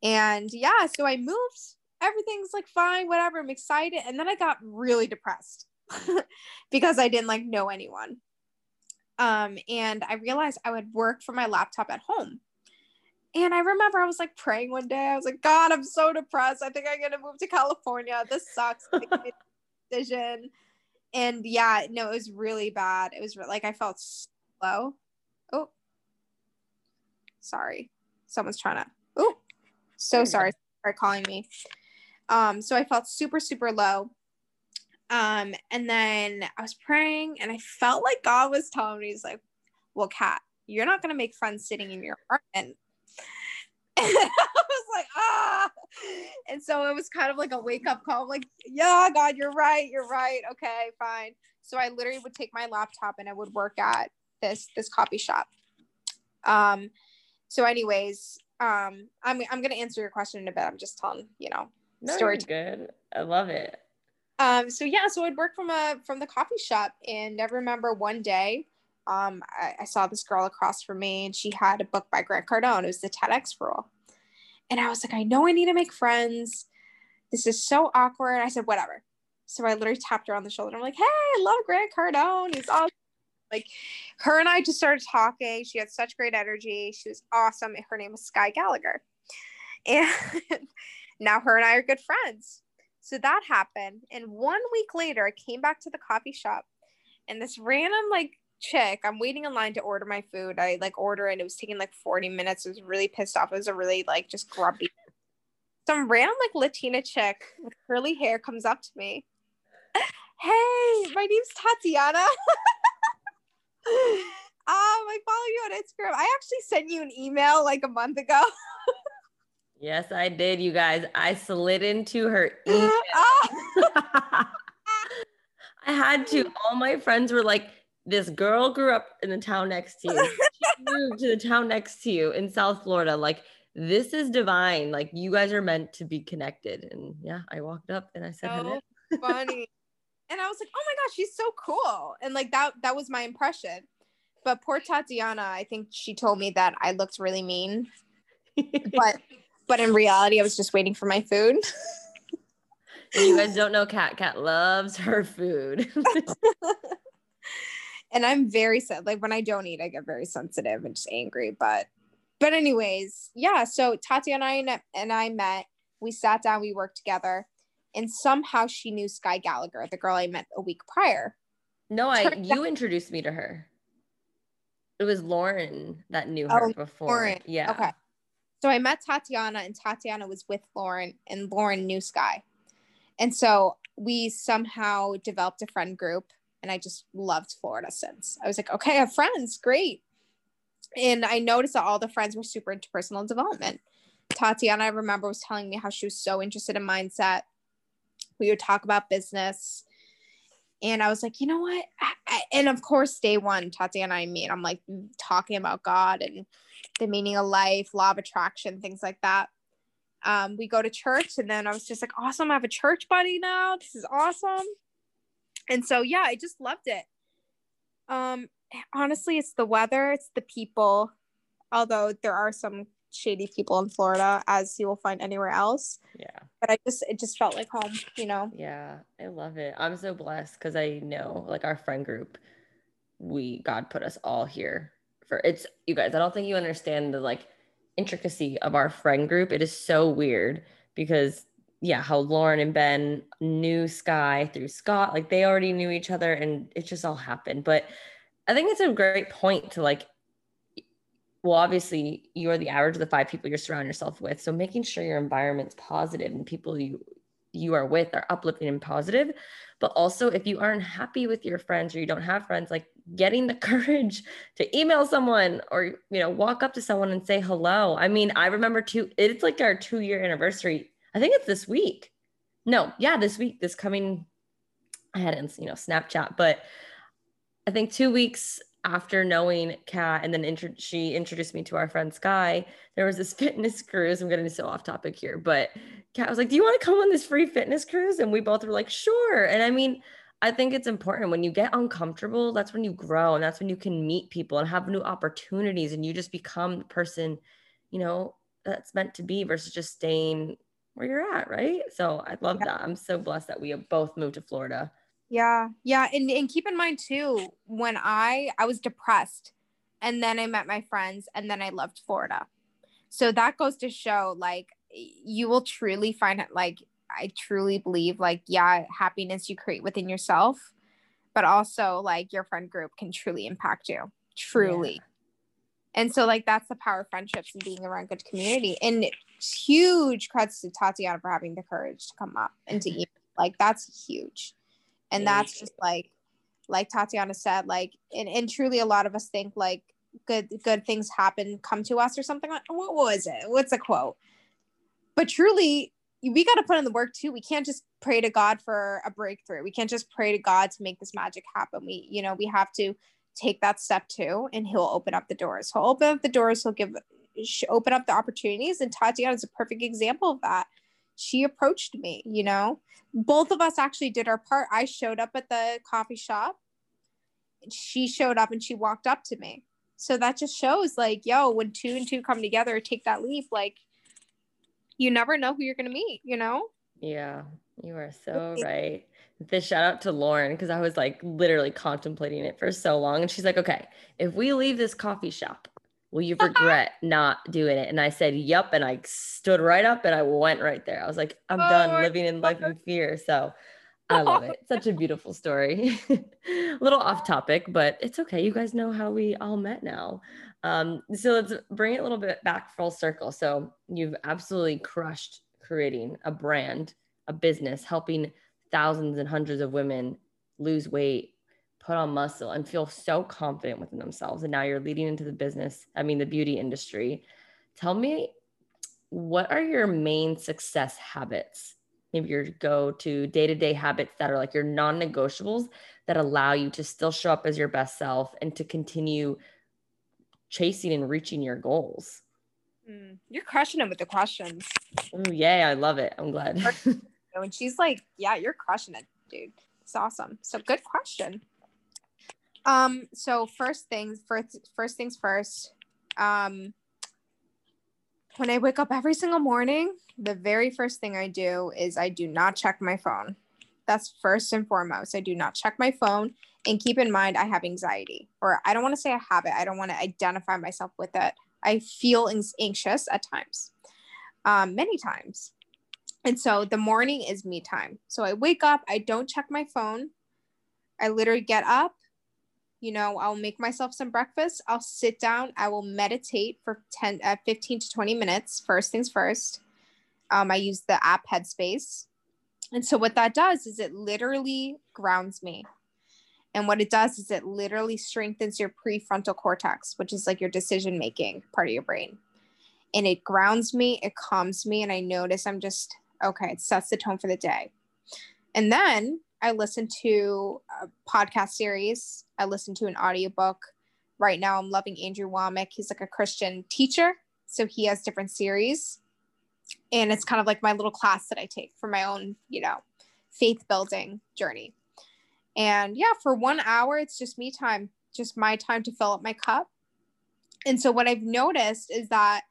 And yeah, so I moved. Everything's like fine, whatever. I'm excited. And then I got really depressed because I didn't like know anyone. Um, and I realized I would work from my laptop at home. And I remember I was like praying one day. I was like, God, I'm so depressed. I think I'm gonna move to California. This sucks. decision. And yeah, no, it was really bad. It was re- like I felt slow. Oh, sorry. Someone's trying to. Oh, so sorry for calling me. Um, so I felt super, super low. Um, and then I was praying and I felt like God was telling me, He's like, Well, Kat, you're not gonna make friends sitting in your apartment. And I was like, ah. And so it was kind of like a wake up call. I'm like, yeah, God, you're right. You're right. Okay, fine. So I literally would take my laptop and I would work at this this coffee shop. Um, so anyways, um, I'm I'm gonna answer your question in a bit. I'm just telling, you know, no, story. Good. I love it. Um, so yeah, so I'd work from a from the coffee shop, and I remember one day, um, I, I saw this girl across from me, and she had a book by Grant Cardone. It was the 10X rule, and I was like, I know I need to make friends. This is so awkward. I said, whatever. So I literally tapped her on the shoulder. I'm like, hey, I love Grant Cardone. He's awesome. Like her and I just started talking. She had such great energy. She was awesome. Her name was Sky Gallagher. And now her and I are good friends. So that happened. And one week later, I came back to the coffee shop and this random like chick, I'm waiting in line to order my food. I like order and it was taking like 40 minutes. I was really pissed off. It was a really like just grumpy. Some random like Latina chick with curly hair comes up to me. Hey, my name's Tatiana. um, I follow you on Instagram. I actually sent you an email like a month ago. yes, I did, you guys. I slid into her email. Oh. I had to. All my friends were like, this girl grew up in the town next to you. She moved to the town next to you in South Florida. Like, this is divine. Like, you guys are meant to be connected. And yeah, I walked up and I said, so funny and I was like, oh my gosh, she's so cool. And like that that was my impression. But poor Tatiana, I think she told me that I looked really mean. but but in reality, I was just waiting for my food. you guys don't know Kat. Kat loves her food. and I'm very sad. Like when I don't eat, I get very sensitive and just angry. But but anyways, yeah. So Tatiana and I, and I met. We sat down. We worked together and somehow she knew Sky Gallagher, the girl I met a week prior. No, I you introduced me to her. It was Lauren that knew her oh, before. Lauren. Yeah. Okay. So I met Tatiana and Tatiana was with Lauren and Lauren knew Sky. And so we somehow developed a friend group and I just loved Florida since. I was like, okay, I have friends, great. And I noticed that all the friends were super into personal development. Tatiana, I remember, was telling me how she was so interested in mindset we would talk about business. And I was like, you know what? I, I, and of course, day one, Tatiana and I meet. I'm like talking about God and the meaning of life, law of attraction, things like that. Um, we go to church, and then I was just like, awesome. I have a church buddy now. This is awesome. And so, yeah, I just loved it. Um, honestly, it's the weather, it's the people. Although there are some shady people in Florida as you will find anywhere else. Yeah. But I just it just felt like home, you know. Yeah, I love it. I'm so blessed because I know like our friend group, we God put us all here for it's you guys. I don't think you understand the like intricacy of our friend group. It is so weird because yeah, how Lauren and Ben knew Sky through Scott, like they already knew each other and it just all happened. But I think it's a great point to like well obviously you're the average of the five people you're surrounding yourself with so making sure your environment's positive and people you you are with are uplifting and positive. But also if you aren't happy with your friends or you don't have friends like getting the courage to email someone or you know walk up to someone and say hello. I mean i remember two it's like our two year anniversary. I think it's this week. No yeah this week this coming i had not you know snapchat but i think two weeks after knowing Kat and then she introduced me to our friend Sky, there was this fitness cruise. I'm getting so off topic here, but Kat was like, Do you want to come on this free fitness cruise? And we both were like, Sure. And I mean, I think it's important when you get uncomfortable, that's when you grow and that's when you can meet people and have new opportunities and you just become the person, you know, that's meant to be versus just staying where you're at. Right. So I love that. I'm so blessed that we have both moved to Florida. Yeah. Yeah. And, and keep in mind too, when I I was depressed and then I met my friends and then I loved Florida. So that goes to show like you will truly find it like I truly believe like yeah, happiness you create within yourself, but also like your friend group can truly impact you. Truly. Yeah. And so like that's the power of friendships and being around good community. And huge credits to Tatiana for having the courage to come up and to eat. Like that's huge and that's just like like tatiana said like and, and truly a lot of us think like good good things happen come to us or something like what was it? What's a quote? But truly we got to put in the work too. We can't just pray to god for a breakthrough. We can't just pray to god to make this magic happen. We you know we have to take that step too and he'll open up the doors. He'll open up the doors. He'll give open up the opportunities. And tatiana is a perfect example of that she approached me, you know. Both of us actually did our part. I showed up at the coffee shop. She showed up and she walked up to me. So that just shows like, yo, when two and two come together, take that leap, like you never know who you're gonna meet, you know? Yeah, you are so right. This shout out to Lauren because I was like literally contemplating it for so long. And she's like, okay, if we leave this coffee shop, will you regret not doing it? And I said, yep. And I stood right up and I went right there. I was like, I'm oh, done living in life in fear. So I love it. Such a beautiful story. a little off topic, but it's okay. You guys know how we all met now. Um, so let's bring it a little bit back full circle. So you've absolutely crushed creating a brand, a business, helping thousands and hundreds of women lose weight, put on muscle, and feel so confident within themselves. And now you're leading into the business, I mean, the beauty industry. Tell me, what are your main success habits? Maybe your go to day to day habits that are like your non negotiables that allow you to still show up as your best self and to continue chasing and reaching your goals. Mm, you're crushing it with the questions. Oh, yay. I love it. I'm glad. and she's like, Yeah, you're crushing it, dude. It's awesome. So good question. Um, so first things first first things first. Um when I wake up every single morning, the very first thing I do is I do not check my phone. That's first and foremost. I do not check my phone. And keep in mind, I have anxiety, or I don't want to say I have it. I don't want to identify myself with it. I feel anxious at times, um, many times. And so the morning is me time. So I wake up, I don't check my phone. I literally get up, you know, I'll make myself some breakfast. I'll sit down, I will meditate for 10, uh, 15 to 20 minutes. First things first. Um, I use the app Headspace. And so what that does is it literally grounds me. And what it does is it literally strengthens your prefrontal cortex, which is like your decision making part of your brain. And it grounds me, it calms me, and I notice I'm just okay, it sets the tone for the day. And then I listen to a podcast series, I listen to an audiobook. Right now, I'm loving Andrew Wommack. He's like a Christian teacher. So he has different series. And it's kind of like my little class that I take for my own, you know, faith building journey. And yeah, for one hour, it's just me time, just my time to fill up my cup. And so what I've noticed is that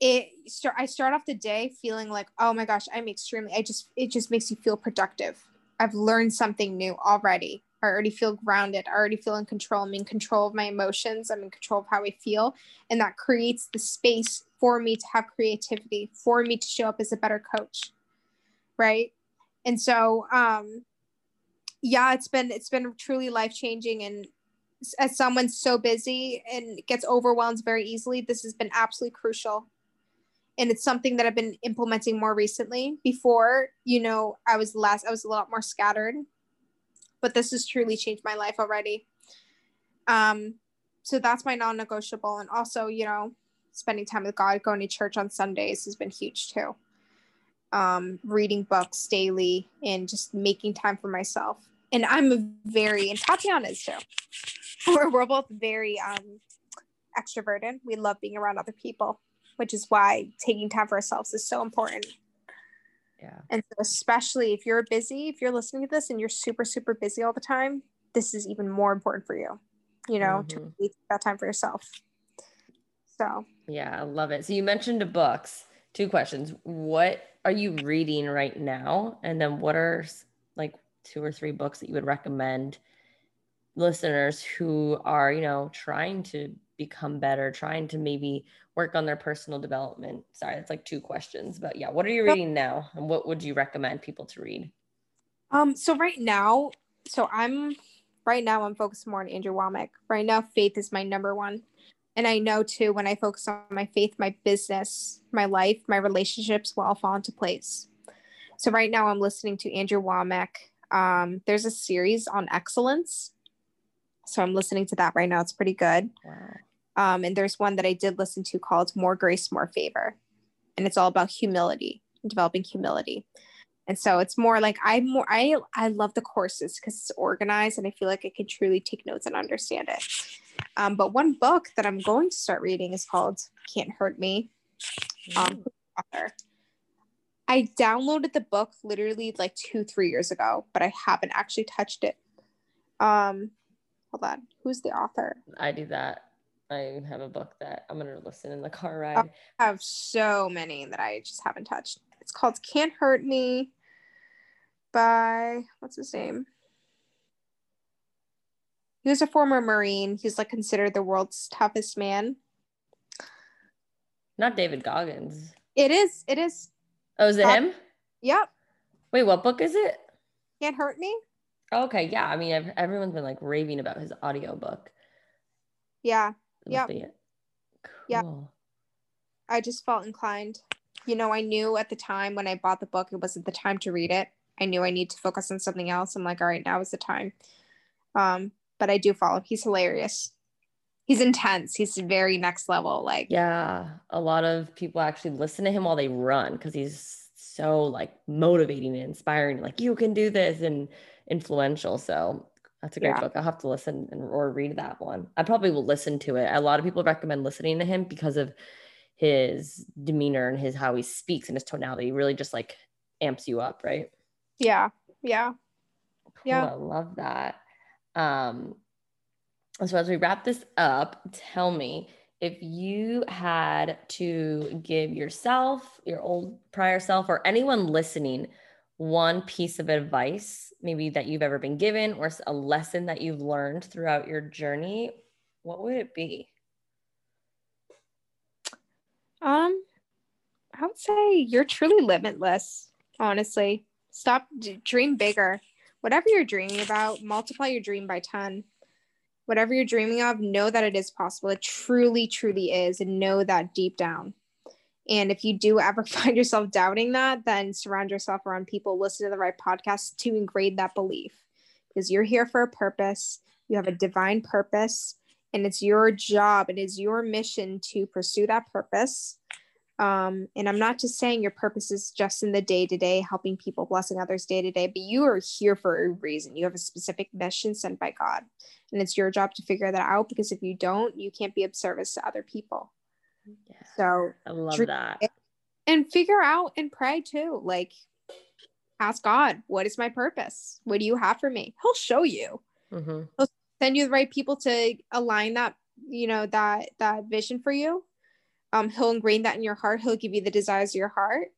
it start I start off the day feeling like, oh my gosh, I'm extremely I just it just makes you feel productive. I've learned something new already. I already feel grounded. I already feel in control. I'm in control of my emotions. I'm in control of how I feel. And that creates the space for me to have creativity, for me to show up as a better coach. Right. And so um yeah, it's been it's been truly life changing and as someone so busy and gets overwhelmed very easily, this has been absolutely crucial and it's something that I've been implementing more recently. Before, you know, I was less, I was a lot more scattered, but this has truly changed my life already. Um, so that's my non-negotiable, and also, you know, spending time with God, going to church on Sundays has been huge too. Um, reading books daily and just making time for myself. And I'm a very, and Tatiana is too. We're, we're both very um, extroverted. We love being around other people which is why taking time for ourselves is so important. Yeah. And so especially if you're busy, if you're listening to this and you're super, super busy all the time, this is even more important for you, you know, mm-hmm. to take that time for yourself. So, yeah, I love it. So, you mentioned books. Two questions. What are you reading right now? And then, what are like two or three books that you would recommend listeners who are, you know, trying to become better, trying to maybe work on their personal development? Sorry, that's like two questions, but yeah, what are you reading now and what would you recommend people to read? Um, so right now, so I'm right now I'm focused more on Andrew Wommack. Right now, faith is my number one. And I know too, when I focus on my faith, my business, my life, my relationships will all fall into place. So right now I'm listening to Andrew Wommack. Um, there's a series on excellence. So I'm listening to that right now. It's pretty good. Wow. Um, and there's one that I did listen to called More Grace, More Favor. And it's all about humility, developing humility. And so it's more like I'm more I I love the courses because it's organized and I feel like I can truly take notes and understand it. Um, but one book that I'm going to start reading is called Can't Hurt Me. Um, author. I downloaded the book literally like two, three years ago, but I haven't actually touched it. Um, hold on. Who's the author? I do that. I have a book that I'm gonna listen in the car ride. I have so many that I just haven't touched. It's called Can't Hurt Me by what's his name? He was a former Marine. He's like considered the world's toughest man. Not David Goggins. It is. It is. Oh, is it uh, him? Yep. Wait, what book is it? Can't hurt me. Okay, yeah. I mean, I've, everyone's been like raving about his audiobook. Yeah. Yeah. Cool. Yeah. I just felt inclined. You know, I knew at the time when I bought the book, it wasn't the time to read it. I knew I need to focus on something else. I'm like, all right, now is the time. Um, but I do follow. He's hilarious. He's intense. He's very next level. Like, yeah, a lot of people actually listen to him while they run because he's so like motivating and inspiring. Like, you can do this and influential. So that's a great yeah. book. I'll have to listen and, or read that one. I probably will listen to it. A lot of people recommend listening to him because of his demeanor and his how he speaks and his tonality. Really just like amps you up, right? Yeah. Yeah. Cool. Yeah. I love that. Um, so as we wrap this up, tell me if you had to give yourself, your old prior self, or anyone listening one piece of advice, maybe that you've ever been given or a lesson that you've learned throughout your journey, what would it be? Um, I would say you're truly limitless, honestly. Stop, dream bigger. Whatever you're dreaming about, multiply your dream by 10. Whatever you're dreaming of, know that it is possible. It truly, truly is, and know that deep down. And if you do ever find yourself doubting that, then surround yourself around people, listen to the right podcasts to engrade that belief because you're here for a purpose. You have a divine purpose, and it's your job, it is your mission to pursue that purpose um, and I'm not just saying your purpose is just in the day to day, helping people, blessing others day to day, but you are here for a reason. You have a specific mission sent by God, and it's your job to figure that out because if you don't, you can't be of service to other people. Yeah, so I love that. And figure out and pray too. Like, ask God, what is my purpose? What do you have for me? He'll show you. Mm-hmm. He'll send you the right people to align that, you know, that that vision for you um, he'll ingrain that in your heart he'll give you the desires of your heart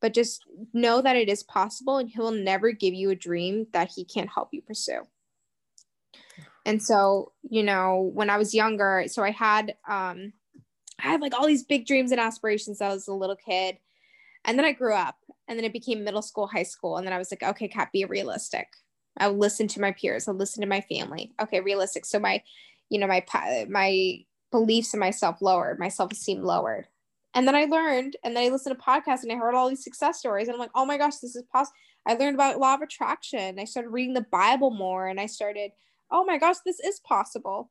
but just know that it is possible and he'll never give you a dream that he can't help you pursue and so you know when i was younger so i had um i had like all these big dreams and aspirations i was a little kid and then i grew up and then it became middle school high school and then i was like okay cat be realistic i would listen to my peers i would listen to my family okay realistic so my you know my my beliefs in myself lowered, my self esteem lowered. And then I learned, and then I listened to podcasts and I heard all these success stories. And I'm like, oh my gosh, this is possible. I learned about law of attraction. I started reading the Bible more and I started, oh my gosh, this is possible.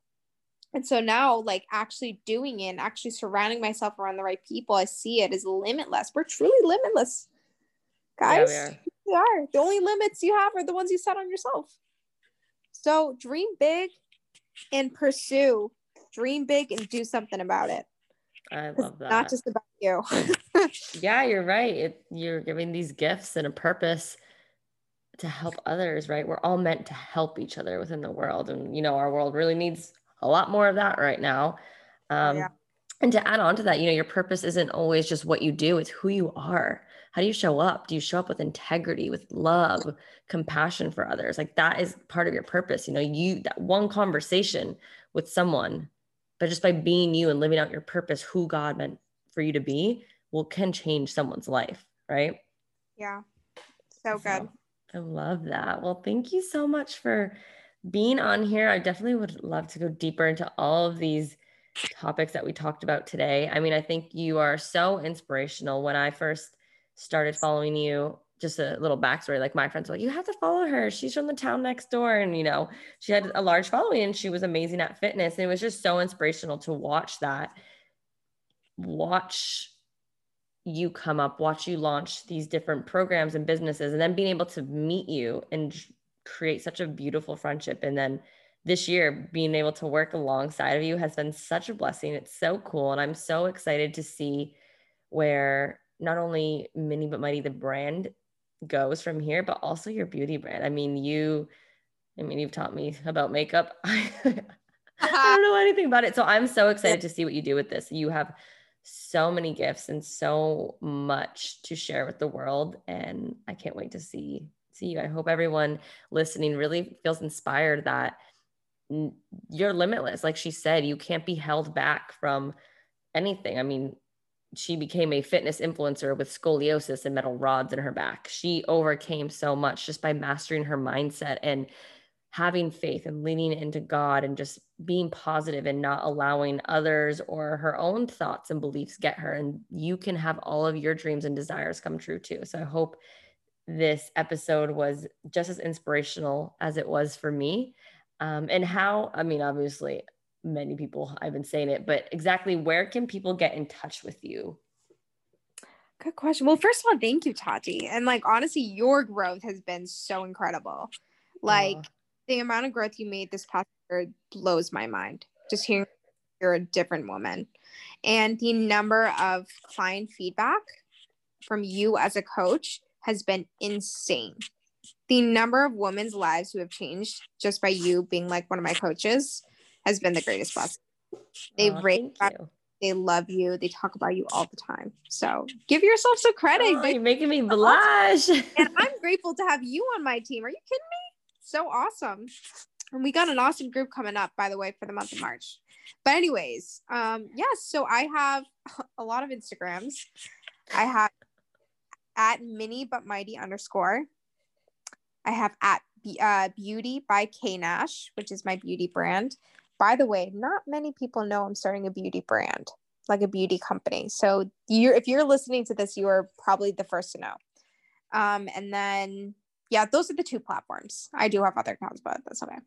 And so now, like actually doing it, actually surrounding myself around the right people, I see it as limitless. We're truly limitless, guys. Yeah, we, are. we are. The only limits you have are the ones you set on yourself. So dream big and pursue dream big and do something about it. I love that. Not just about you. yeah, you're right. It, you're giving these gifts and a purpose to help others, right? We're all meant to help each other within the world. And, you know, our world really needs a lot more of that right now. Um, yeah. And to add on to that, you know, your purpose isn't always just what you do, it's who you are. How do you show up? Do you show up with integrity, with love, compassion for others? Like that is part of your purpose. You know, you, that one conversation with someone but just by being you and living out your purpose who god meant for you to be will can change someone's life right yeah so good i love that well thank you so much for being on here i definitely would love to go deeper into all of these topics that we talked about today. I mean i think you are so inspirational. When i first started following you just a little backstory like my friends were like you have to follow her. She's from the town next door. And you know she had a large following and she was amazing at fitness. And it was just so inspirational to watch that watch you come up watch you launch these different programs and businesses and then being able to meet you and create such a beautiful friendship and then this year being able to work alongside of you has been such a blessing it's so cool and i'm so excited to see where not only Mini But Mighty, the brand goes from here, but also your beauty brand. I mean, you, I mean, you've taught me about makeup. I don't know anything about it. So I'm so excited to see what you do with this. You have so many gifts and so much to share with the world. And I can't wait to see see you. I hope everyone listening really feels inspired that you're limitless. Like she said, you can't be held back from anything. I mean, she became a fitness influencer with scoliosis and metal rods in her back. She overcame so much just by mastering her mindset and having faith and leaning into God and just being positive and not allowing others or her own thoughts and beliefs get her. And you can have all of your dreams and desires come true too. So I hope this episode was just as inspirational as it was for me. Um, and how, I mean, obviously, many people I've been saying it, but exactly where can people get in touch with you? Good question. Well, first of all, thank you, Tati. And like honestly, your growth has been so incredible. Like the amount of growth you made this past year blows my mind. Just hearing you're a different woman. And the number of client feedback from you as a coach has been insane. The number of women's lives who have changed just by you being like one of my coaches has been the greatest blessing. They oh, rate you. they love you, they talk about you all the time. So give yourself some credit. Oh, you're making me blush. and I'm grateful to have you on my team. Are you kidding me? So awesome. And we got an awesome group coming up, by the way, for the month of March. But anyways, um, yes, yeah, so I have a lot of Instagrams. I have at mini but mighty underscore. I have at uh, beauty by K Nash, which is my beauty brand. By the way, not many people know I'm starting a beauty brand, like a beauty company. So you're if you're listening to this, you are probably the first to know. Um, and then yeah, those are the two platforms. I do have other accounts, but that's okay.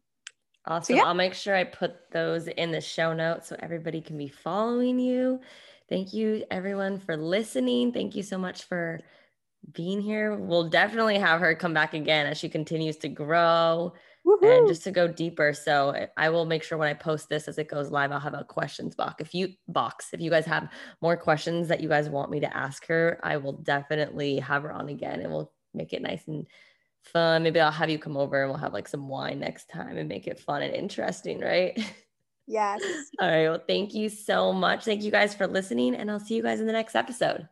Awesome. So, yeah. I'll make sure I put those in the show notes so everybody can be following you. Thank you everyone for listening. Thank you so much for being here. We'll definitely have her come back again as she continues to grow Woo-hoo. and just to go deeper. So I will make sure when I post this as it goes live, I'll have a questions box. If you box, if you guys have more questions that you guys want me to ask her, I will definitely have her on again and we'll make it nice and fun. Maybe I'll have you come over and we'll have like some wine next time and make it fun and interesting, right? Yes. All right. Well, thank you so much. Thank you guys for listening, and I'll see you guys in the next episode.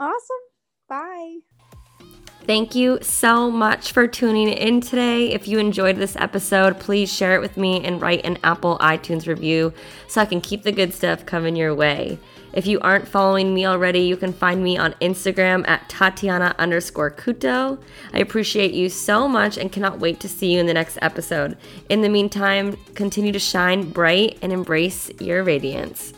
Awesome. Bye. Thank you so much for tuning in today. If you enjoyed this episode, please share it with me and write an Apple iTunes review so I can keep the good stuff coming your way. If you aren't following me already, you can find me on Instagram at Tatiana underscore Couto. I appreciate you so much and cannot wait to see you in the next episode. In the meantime, continue to shine bright and embrace your radiance.